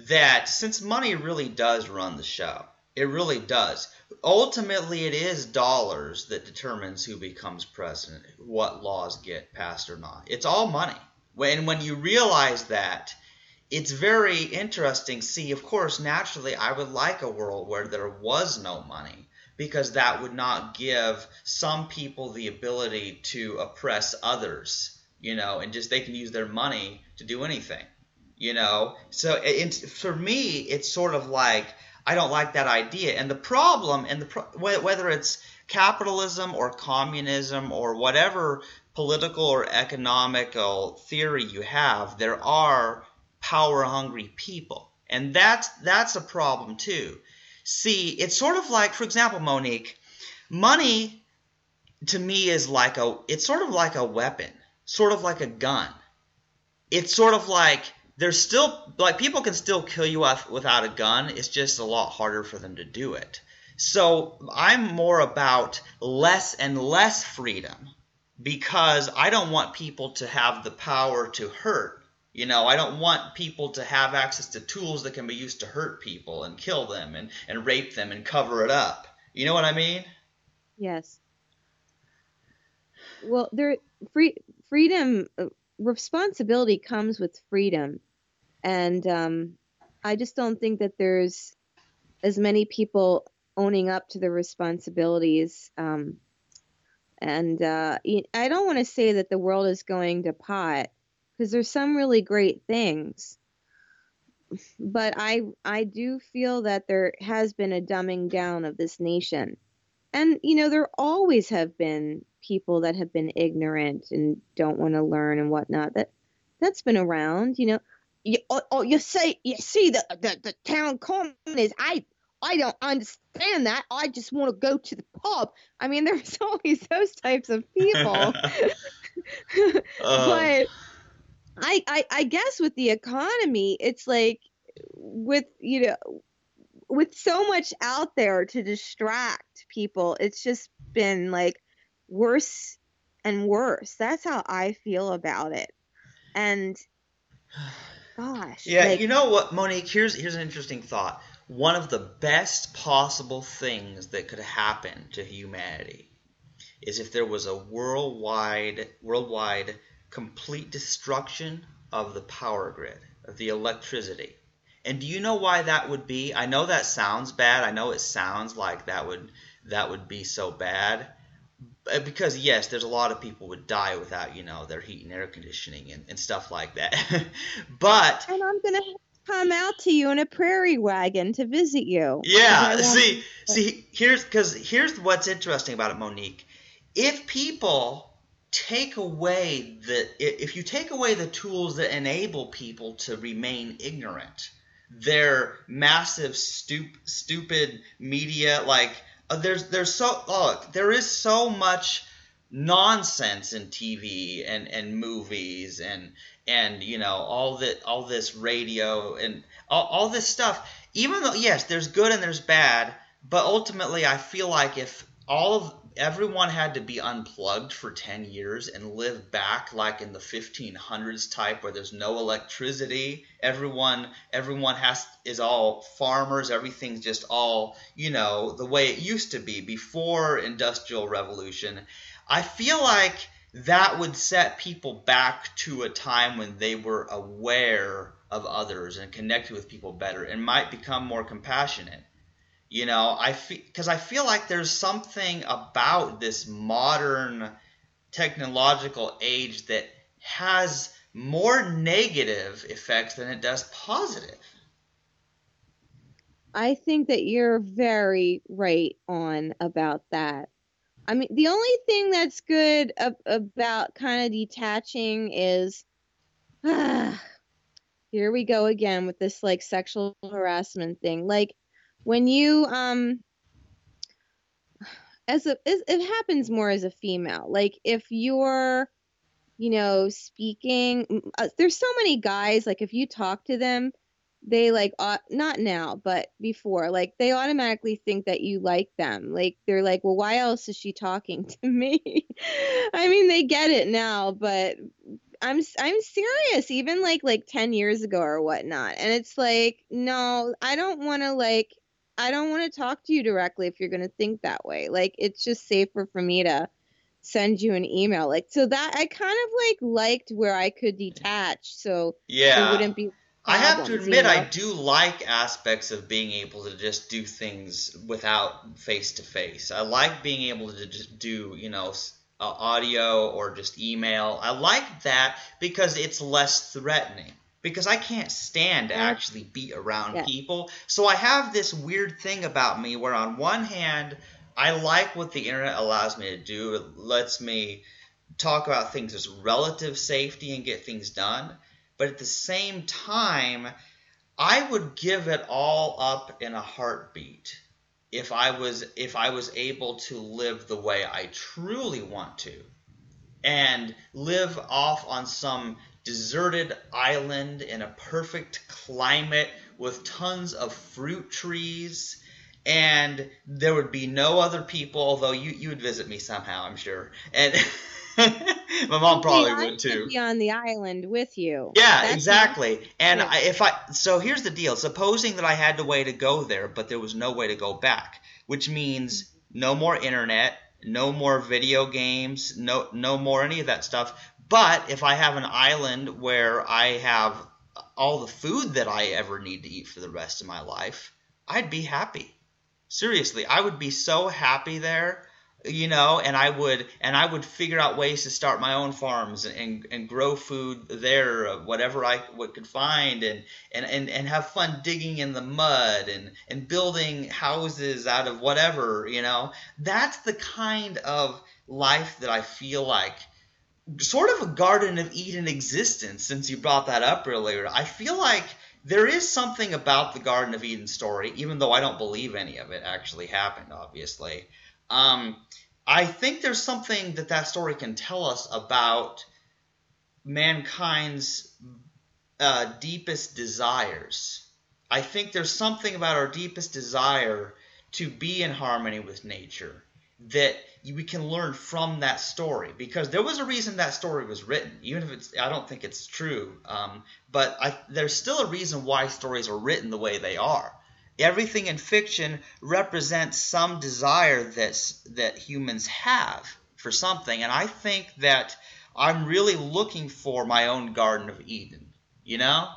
that since money really does run the show, it really does. Ultimately, it is dollars that determines who becomes president, what laws get passed or not. It's all money. When when you realize that, it's very interesting. See, of course, naturally, I would like a world where there was no money because that would not give some people the ability to oppress others, you know, and just they can use their money to do anything, you know. So for me, it's sort of like I don't like that idea. And the problem, and the whether it's capitalism or communism or whatever political or economical theory you have, there are power hungry people. And that's that's a problem too see, it's sort of like, for example, Monique, money to me is like a, it's sort of like a weapon, sort of like a gun. It's sort of like there's still, like people can still kill you without a gun. It's just a lot harder for them to do it. So I'm more about less and less freedom because I don't want people to have the power to hurt you know, I don't want people to have access to tools that can be used to hurt people and kill them and, and rape them and cover it up. You know what I mean? Yes. Well, there free freedom uh, responsibility comes with freedom. And um, I just don't think that there's as many people owning up to the responsibilities. Um, and uh, I don't want to say that the world is going to pot because there's some really great things but i i do feel that there has been a dumbing down of this nation and you know there always have been people that have been ignorant and don't want to learn and whatnot that that's been around you know you, oh, oh you say you see the, the the town common is i I don't understand that. I just want to go to the pub. I mean, there's always those types of people. uh, but I, I I guess with the economy, it's like with you know with so much out there to distract people, it's just been like worse and worse. That's how I feel about it. And gosh. Yeah, like, you know what, Monique, here's here's an interesting thought. One of the best possible things that could happen to humanity is if there was a worldwide worldwide complete destruction of the power grid, of the electricity. And do you know why that would be? I know that sounds bad. I know it sounds like that would that would be so bad. Uh, because yes, there's a lot of people would die without, you know, their heat and air conditioning and, and stuff like that. but And I'm gonna come out to you in a prairie wagon to visit you. Yeah, see see here's because here's what's interesting about it, Monique. If people take away the if you take away the tools that enable people to remain ignorant their massive stup- stupid media like uh, there's there's so oh, there is so much nonsense in TV and and movies and and you know all that all this radio and all, all this stuff. Even though yes there's good and there's bad but ultimately I feel like if all of everyone had to be unplugged for 10 years and live back like in the 1500s type where there's no electricity. Everyone everyone has is all farmers. Everything's just all you know the way it used to be before industrial revolution. I feel like that would set people back to a time when they were aware of others and connected with people better and might become more compassionate you know, I feel because I feel like there's something about this modern technological age that has more negative effects than it does positive. I think that you're very right on about that. I mean, the only thing that's good ab- about kind of detaching is ah, here we go again with this like sexual harassment thing. Like when you um as a it happens more as a female. Like if you're you know speaking uh, there's so many guys like if you talk to them they like uh, not now but before like they automatically think that you like them. Like they're like well why else is she talking to me? I mean they get it now but i'm i'm serious even like like 10 years ago or whatnot and it's like no i don't want to like I don't want to talk to you directly if you're going to think that way. Like it's just safer for me to send you an email. Like so that I kind of like liked where I could detach so yeah. it wouldn't be I have to admit, you know? I do like aspects of being able to just do things without face to face. I like being able to just do, you know, uh, audio or just email. I like that because it's less threatening because I can't stand to actually be around yeah. people. So I have this weird thing about me where on one hand I like what the internet allows me to do. It lets me talk about things as relative safety and get things done. But at the same time, I would give it all up in a heartbeat if I was if I was able to live the way I truly want to and live off on some deserted island in a perfect climate with tons of fruit trees and there would be no other people although you, you would visit me somehow i'm sure. And my mom probably would too. be on the island with you. Yeah That's exactly. and I, if i so here's the deal. Supposing that i had a way to go there but there was no way to go back which means mm-hmm. no more internet no more video games no no more any of that stuff but if I have an island where I have all the food that I ever need to eat for the rest of my life, I'd be happy. Seriously, I would be so happy there, you know, and I would and I would figure out ways to start my own farms and and grow food there, uh, whatever I what could find, and and and and have fun digging in the mud and and building houses out of whatever, you know. That's the kind of life that I feel like sort of a Garden of Eden existence since you brought that up earlier. I feel like there is something about the Garden of Eden story, even though I don't believe any of it actually happened, obviously. Um, I think there's something that that story can tell us about mankind's uh, deepest desires. I think there's something about our deepest desire to be in harmony with nature that we can learn from that story because there was a reason that story was written even if it's i don't think it's true um, but I, there's still a reason why stories are written the way they are. Everything in fiction represents some desire that's that humans have for something and i think that i'm really looking for my own garden of eden you know?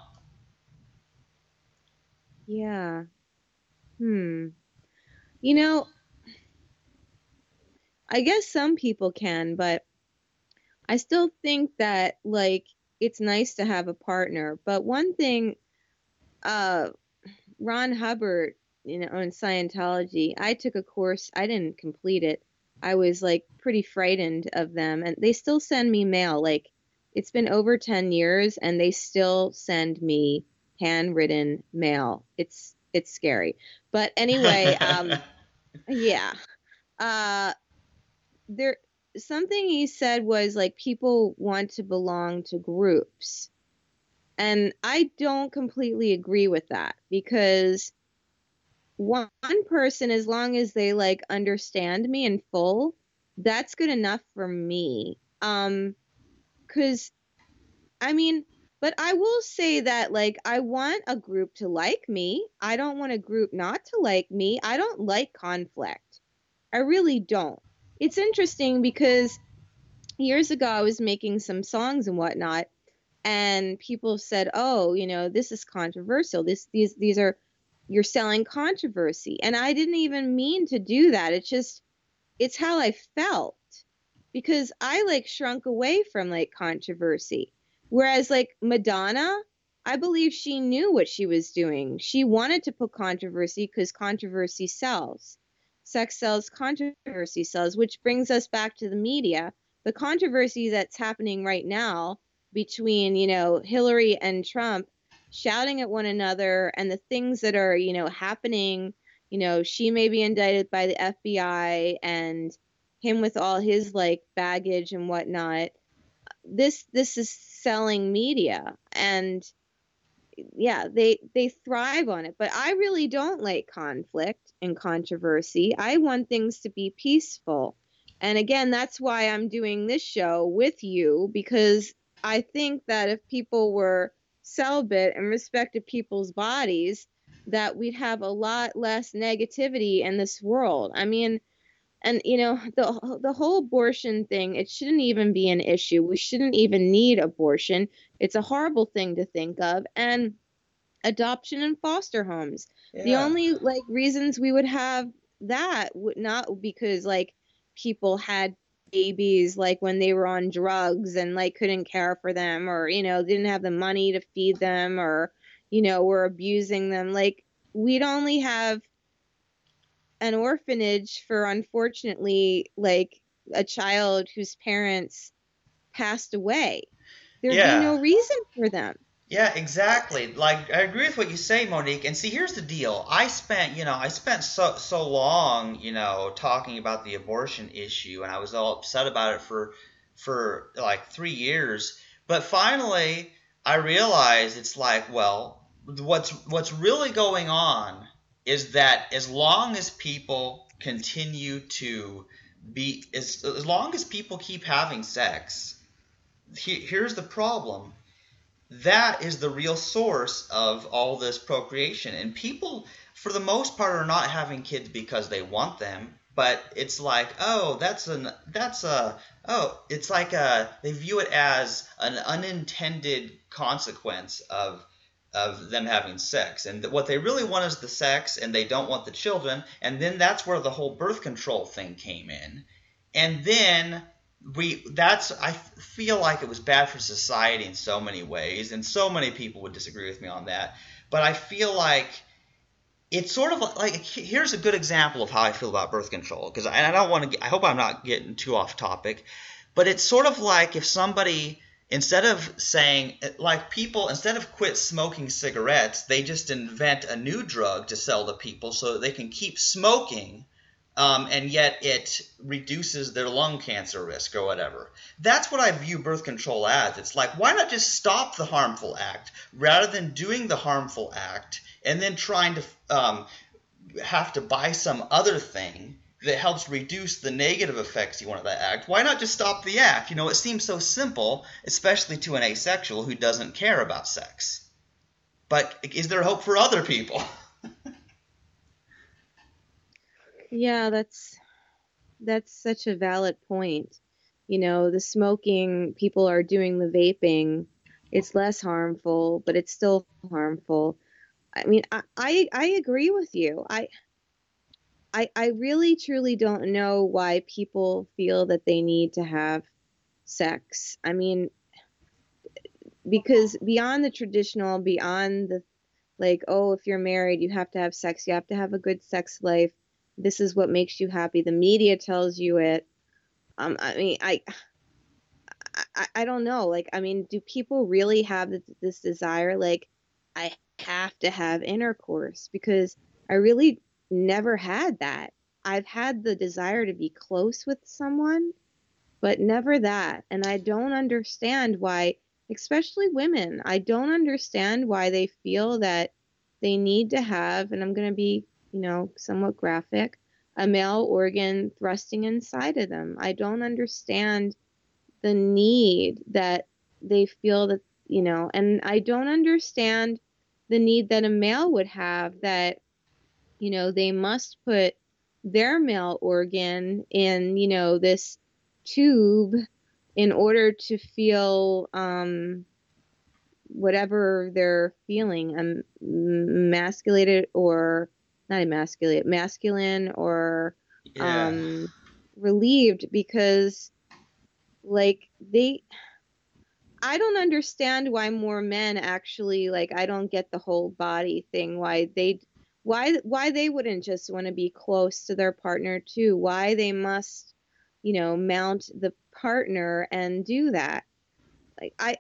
Yeah. Hmm. You know I guess some people can, but I still think that like it's nice to have a partner. But one thing, uh, Ron Hubbard, you know, in Scientology, I took a course. I didn't complete it. I was like pretty frightened of them, and they still send me mail. Like it's been over ten years, and they still send me handwritten mail. It's it's scary, but anyway, um, yeah. Uh, there something he said was like people want to belong to groups. And I don't completely agree with that because one person as long as they like understand me in full, that's good enough for me. Um, cause I mean, but I will say that like I want a group to like me. I don't want a group not to like me. I don't like conflict. I really don't. It's interesting because years ago I was making some songs and whatnot, and people said, "Oh, you know, this is controversial. This these these are you're selling controversy." And I didn't even mean to do that. It's just it's how I felt because I like shrunk away from like controversy. Whereas like Madonna, I believe she knew what she was doing. She wanted to put controversy because controversy sells. Sex sells, controversy sells, which brings us back to the media. The controversy that's happening right now between, you know, Hillary and Trump shouting at one another and the things that are, you know, happening, you know, she may be indicted by the FBI and him with all his like baggage and whatnot. This this is selling media and yeah, they they thrive on it, but I really don't like conflict and controversy. I want things to be peaceful. And again, that's why I'm doing this show with you because I think that if people were celibate and respected people's bodies, that we'd have a lot less negativity in this world. I mean, and you know, the the whole abortion thing, it shouldn't even be an issue. We shouldn't even need abortion. It's a horrible thing to think of. And adoption and foster homes. Yeah. The only like reasons we would have that would not because like people had babies like when they were on drugs and like couldn't care for them or you know didn't have the money to feed them or you know were abusing them like we'd only have an orphanage for unfortunately like a child whose parents passed away there'd yeah. be no reason for them yeah, exactly. Like I agree with what you say, Monique. And see, here's the deal. I spent, you know, I spent so so long, you know, talking about the abortion issue, and I was all upset about it for for like three years. But finally, I realized it's like, well, what's what's really going on is that as long as people continue to be as as long as people keep having sex, he, here's the problem that is the real source of all this procreation. And people, for the most part, are not having kids because they want them, but it's like, oh, that's an that's a oh, it's like a they view it as an unintended consequence of of them having sex. And what they really want is the sex, and they don't want the children. And then that's where the whole birth control thing came in. And then we that's I feel like it was bad for society in so many ways, and so many people would disagree with me on that. But I feel like it's sort of like here's a good example of how I feel about birth control because I, don't want to. I hope I'm not getting too off topic, but it's sort of like if somebody instead of saying like people instead of quit smoking cigarettes, they just invent a new drug to sell to people so that they can keep smoking um, and yet it reduces their lung cancer risk or whatever. That's what I view birth control as. It's like, why not just stop the harmful act rather than doing the harmful act and then trying to um, have to buy some other thing that helps reduce the negative effects you want of that act? Why not just stop the act? You know, it seems so simple, especially to an asexual who doesn't care about sex. But is there hope for other people? Yeah, that's that's such a valid point. You know, the smoking, people are doing the vaping. It's less harmful, but it's still harmful. I mean, I I, I agree with you. I I I really truly don't know why people feel that they need to have sex. I mean, because beyond the traditional, beyond the like, oh, if you're married, you have to have sex, you have to have a good sex life this is what makes you happy. The media tells you it. Um, I mean, I, I, I don't know. Like, I mean, do people really have this, this desire? Like, I have to have intercourse because I really never had that. I've had the desire to be close with someone, but never that. And I don't understand why, especially women, I don't understand why they feel that they need to have, and I'm going to be you know, somewhat graphic, a male organ thrusting inside of them. I don't understand the need that they feel that, you know, and I don't understand the need that a male would have that, you know, they must put their male organ in, you know, this tube in order to feel um, whatever they're feeling, um, emasculated or not emasculate, masculine or yeah. um, relieved because, like, they. I don't understand why more men actually like I don't get the whole body thing why they why why they wouldn't just want to be close to their partner too why they must you know mount the partner and do that. Like I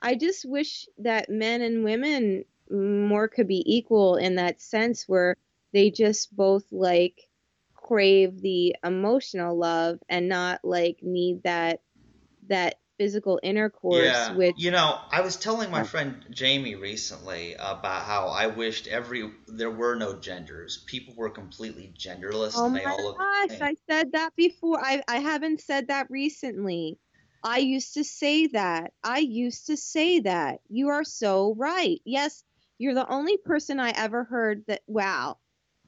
I just wish that men and women more could be equal in that sense where they just both like crave the emotional love and not like need that that physical intercourse yeah. with you know i was telling my friend jamie recently about how i wished every there were no genders people were completely genderless oh my gosh i said that before i i haven't said that recently i used to say that i used to say that you are so right yes you're the only person I ever heard that. Wow.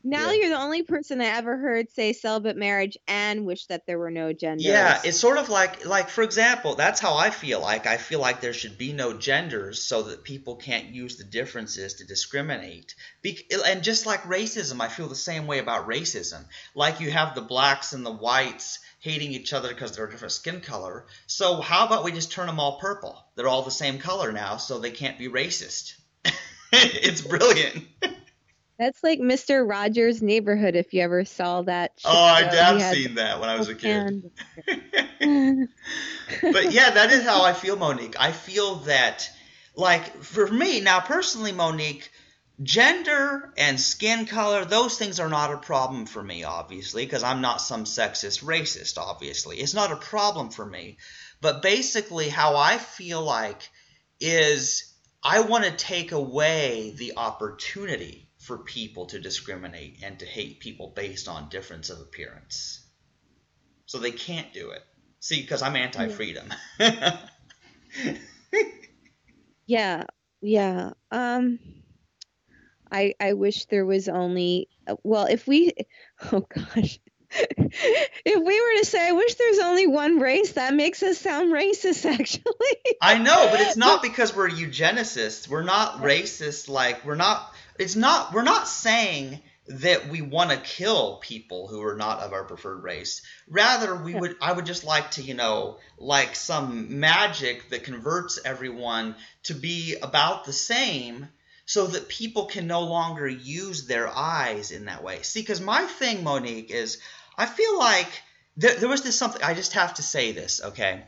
Now yeah. you're the only person I ever heard say celibate marriage and wish that there were no genders. Yeah, it's sort of like like for example, that's how I feel like. I feel like there should be no genders so that people can't use the differences to discriminate. Be- and just like racism, I feel the same way about racism. Like you have the blacks and the whites hating each other because they're a different skin color. So how about we just turn them all purple? They're all the same color now, so they can't be racist. it's brilliant. That's like Mr. Rogers' Neighborhood. If you ever saw that. Oh, show. Oh, I have seen that when I was a kid. but yeah, that is how I feel, Monique. I feel that, like, for me now personally, Monique, gender and skin color, those things are not a problem for me, obviously, because I'm not some sexist racist. Obviously, it's not a problem for me. But basically, how I feel like is I want to take away the opportunity for people to discriminate and to hate people based on difference of appearance. So they can't do it. See, because I'm anti freedom. yeah, yeah. Um, I I wish there was only well, if we, oh gosh, if we were to say, I wish there's only one race, that makes us sound racist, actually. I know, but it's not because we're eugenicists. We're not racist. Like, we're not, it's not, we're not saying that we want to kill people who are not of our preferred race. Rather, we yeah. would, I would just like to, you know, like some magic that converts everyone to be about the same so that people can no longer use their eyes in that way. See, because my thing, Monique, is I feel like there, there was this something. I just have to say this, okay?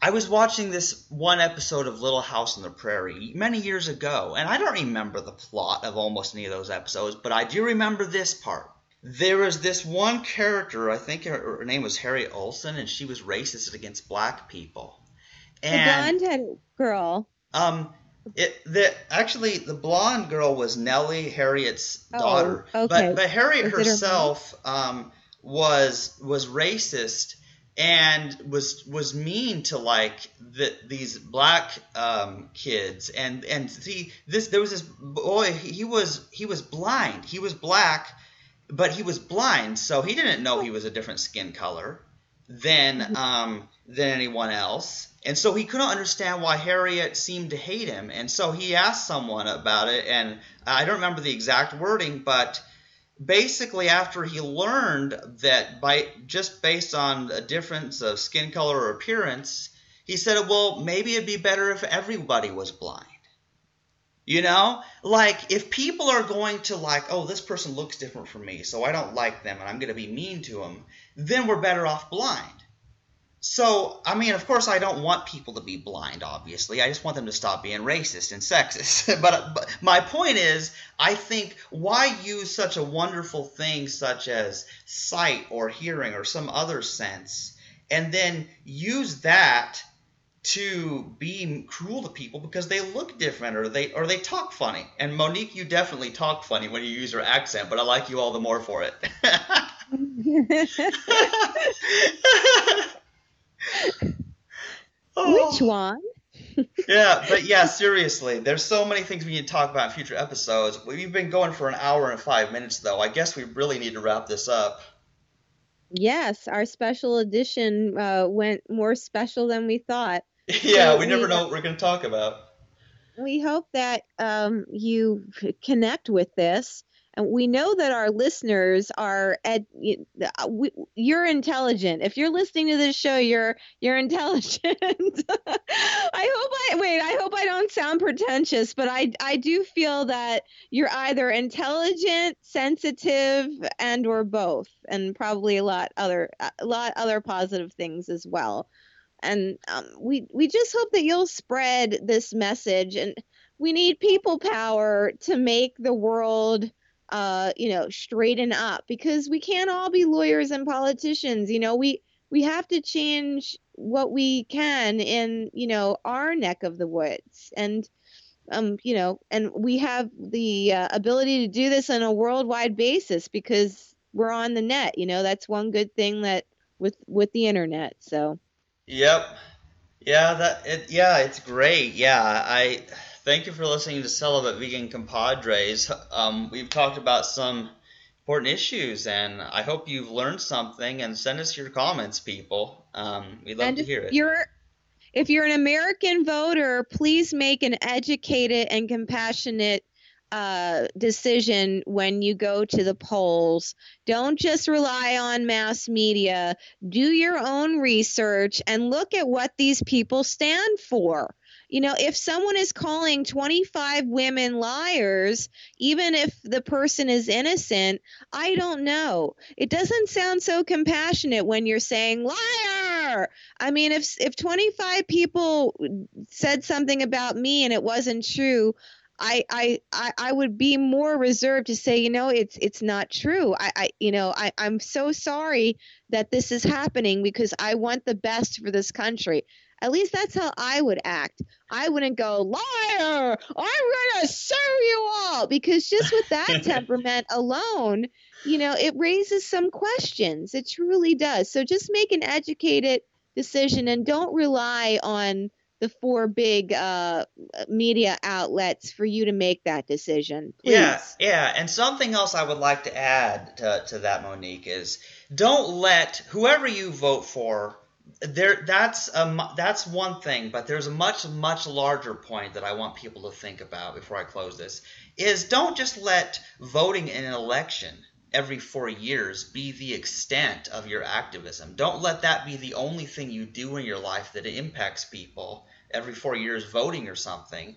I was watching this one episode of Little House on the Prairie many years ago, and I don't remember the plot of almost any of those episodes, but I do remember this part. There was this one character, I think her, her name was Harriet Oleson, and she was racist against black people. And, the blonde girl. Um, it the actually the blonde girl was Nellie Harriet's oh, daughter, okay. but but Harriet herself, um, was was racist and was was mean to like the, these black um, kids. And and see this there was this boy he was he was blind. He was black but he was blind so he didn't know he was a different skin color than mm-hmm. um, than anyone else. And so he couldn't understand why Harriet seemed to hate him. And so he asked someone about it and I don't remember the exact wording but basically after he learned that by just based on a difference of skin color or appearance, he said, well, maybe it'd be better if everybody was blind. You know, like if people are going to like, oh, this person looks different from me, so I don't like them and I'm going to be mean to them, then we're better off blind. So, I mean, of course, I don't want people to be blind, obviously. I just want them to stop being racist and sexist. but, but, my point is, I think why use such a wonderful thing such as sight or hearing or some other sense, and then use that to be cruel to people because they look different or they or they talk funny. And Monique, you definitely talk funny when you use your accent, but I like you all the more for it. oh. Which one? yeah, but yeah, seriously, there's so many things we need to talk about in future episodes. We've been going for an hour and five minutes, though. I guess we really need to wrap this up. Yes, our special edition uh, went more special than we thought. yeah, so we never we, know what we're going to talk about. We hope that um, you connect with this and we know that our listeners are at uh, you're intelligent. If you're listening to this show you're you're intelligent. I hope i wait i hope i don't sound pretentious but i i do feel that you're either intelligent sensitive and or both and probably a lot other a lot other positive things as well. And um, we we just hope that you'll spread this message and we need people power to make the world uh, you know, straighten up because we can't all be lawyers and politicians. You know, we we have to change what we can in you know our neck of the woods. And um you know and we have the uh, ability to do this on a worldwide basis because we're on the net you know that's one good thing that with with the internet so. Yep. Yeah that it yeah it's great. Yeah i Thank you for listening to Celibate Vegan Compadres. Um, we've talked about some important issues, and I hope you've learned something. And send us your comments, people. Um, we'd love and to hear it. You're, if you're an American voter, please make an educated and compassionate uh, decision when you go to the polls. Don't just rely on mass media. Do your own research and look at what these people stand for. You know, if someone is calling 25 women liars, even if the person is innocent, I don't know. It doesn't sound so compassionate when you're saying liar. I mean, if if 25 people said something about me and it wasn't true, I, I I I would be more reserved to say, you know, it's it's not true. I, I you know, I, I'm so sorry that this is happening because I want the best for this country. At least that's how I would act. I wouldn't go, liar, I'm going to sue you all. Because just with that temperament alone, you know, it raises some questions. It truly does. So just make an educated decision and don't rely on the four big uh, media outlets for you to make that decision. Please. Yeah, yeah. And something else I would like to add to, to that, Monique, is don't let whoever you vote for there that's a, that's one thing but there's a much much larger point that i want people to think about before i close this is don't just let voting in an election every four years be the extent of your activism. Don't let that be the only thing you do in your life that impacts people every four years voting or something.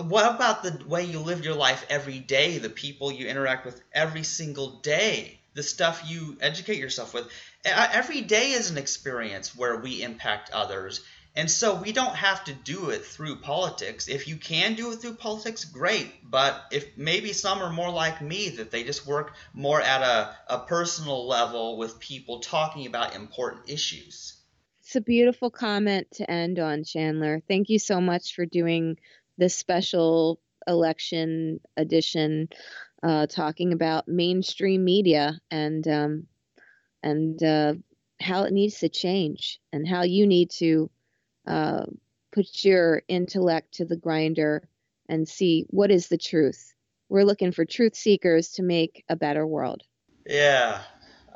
What about the way you live your life every day the people you interact with every single day the stuff you educate yourself with every day is an experience where we impact others. And so we don't have to do it through politics. If you can do it through politics, great. But if maybe some are more like me, that they just work more at a, a personal level with people talking about important issues. It's a beautiful comment to end on, Chandler. Thank you so much for doing this special election edition, uh, talking about mainstream media and um, and uh, how it needs to change and how you need to uh, put your intellect to the grinder and see what is the truth. We're looking for truth seekers to make a better world. Yeah,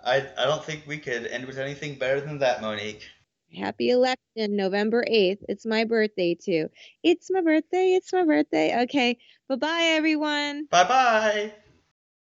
I, I don't think we could end with anything better than that, Monique. Happy election, November 8th. It's my birthday, too. It's my birthday. It's my birthday. Okay. Bye bye, everyone. Bye bye.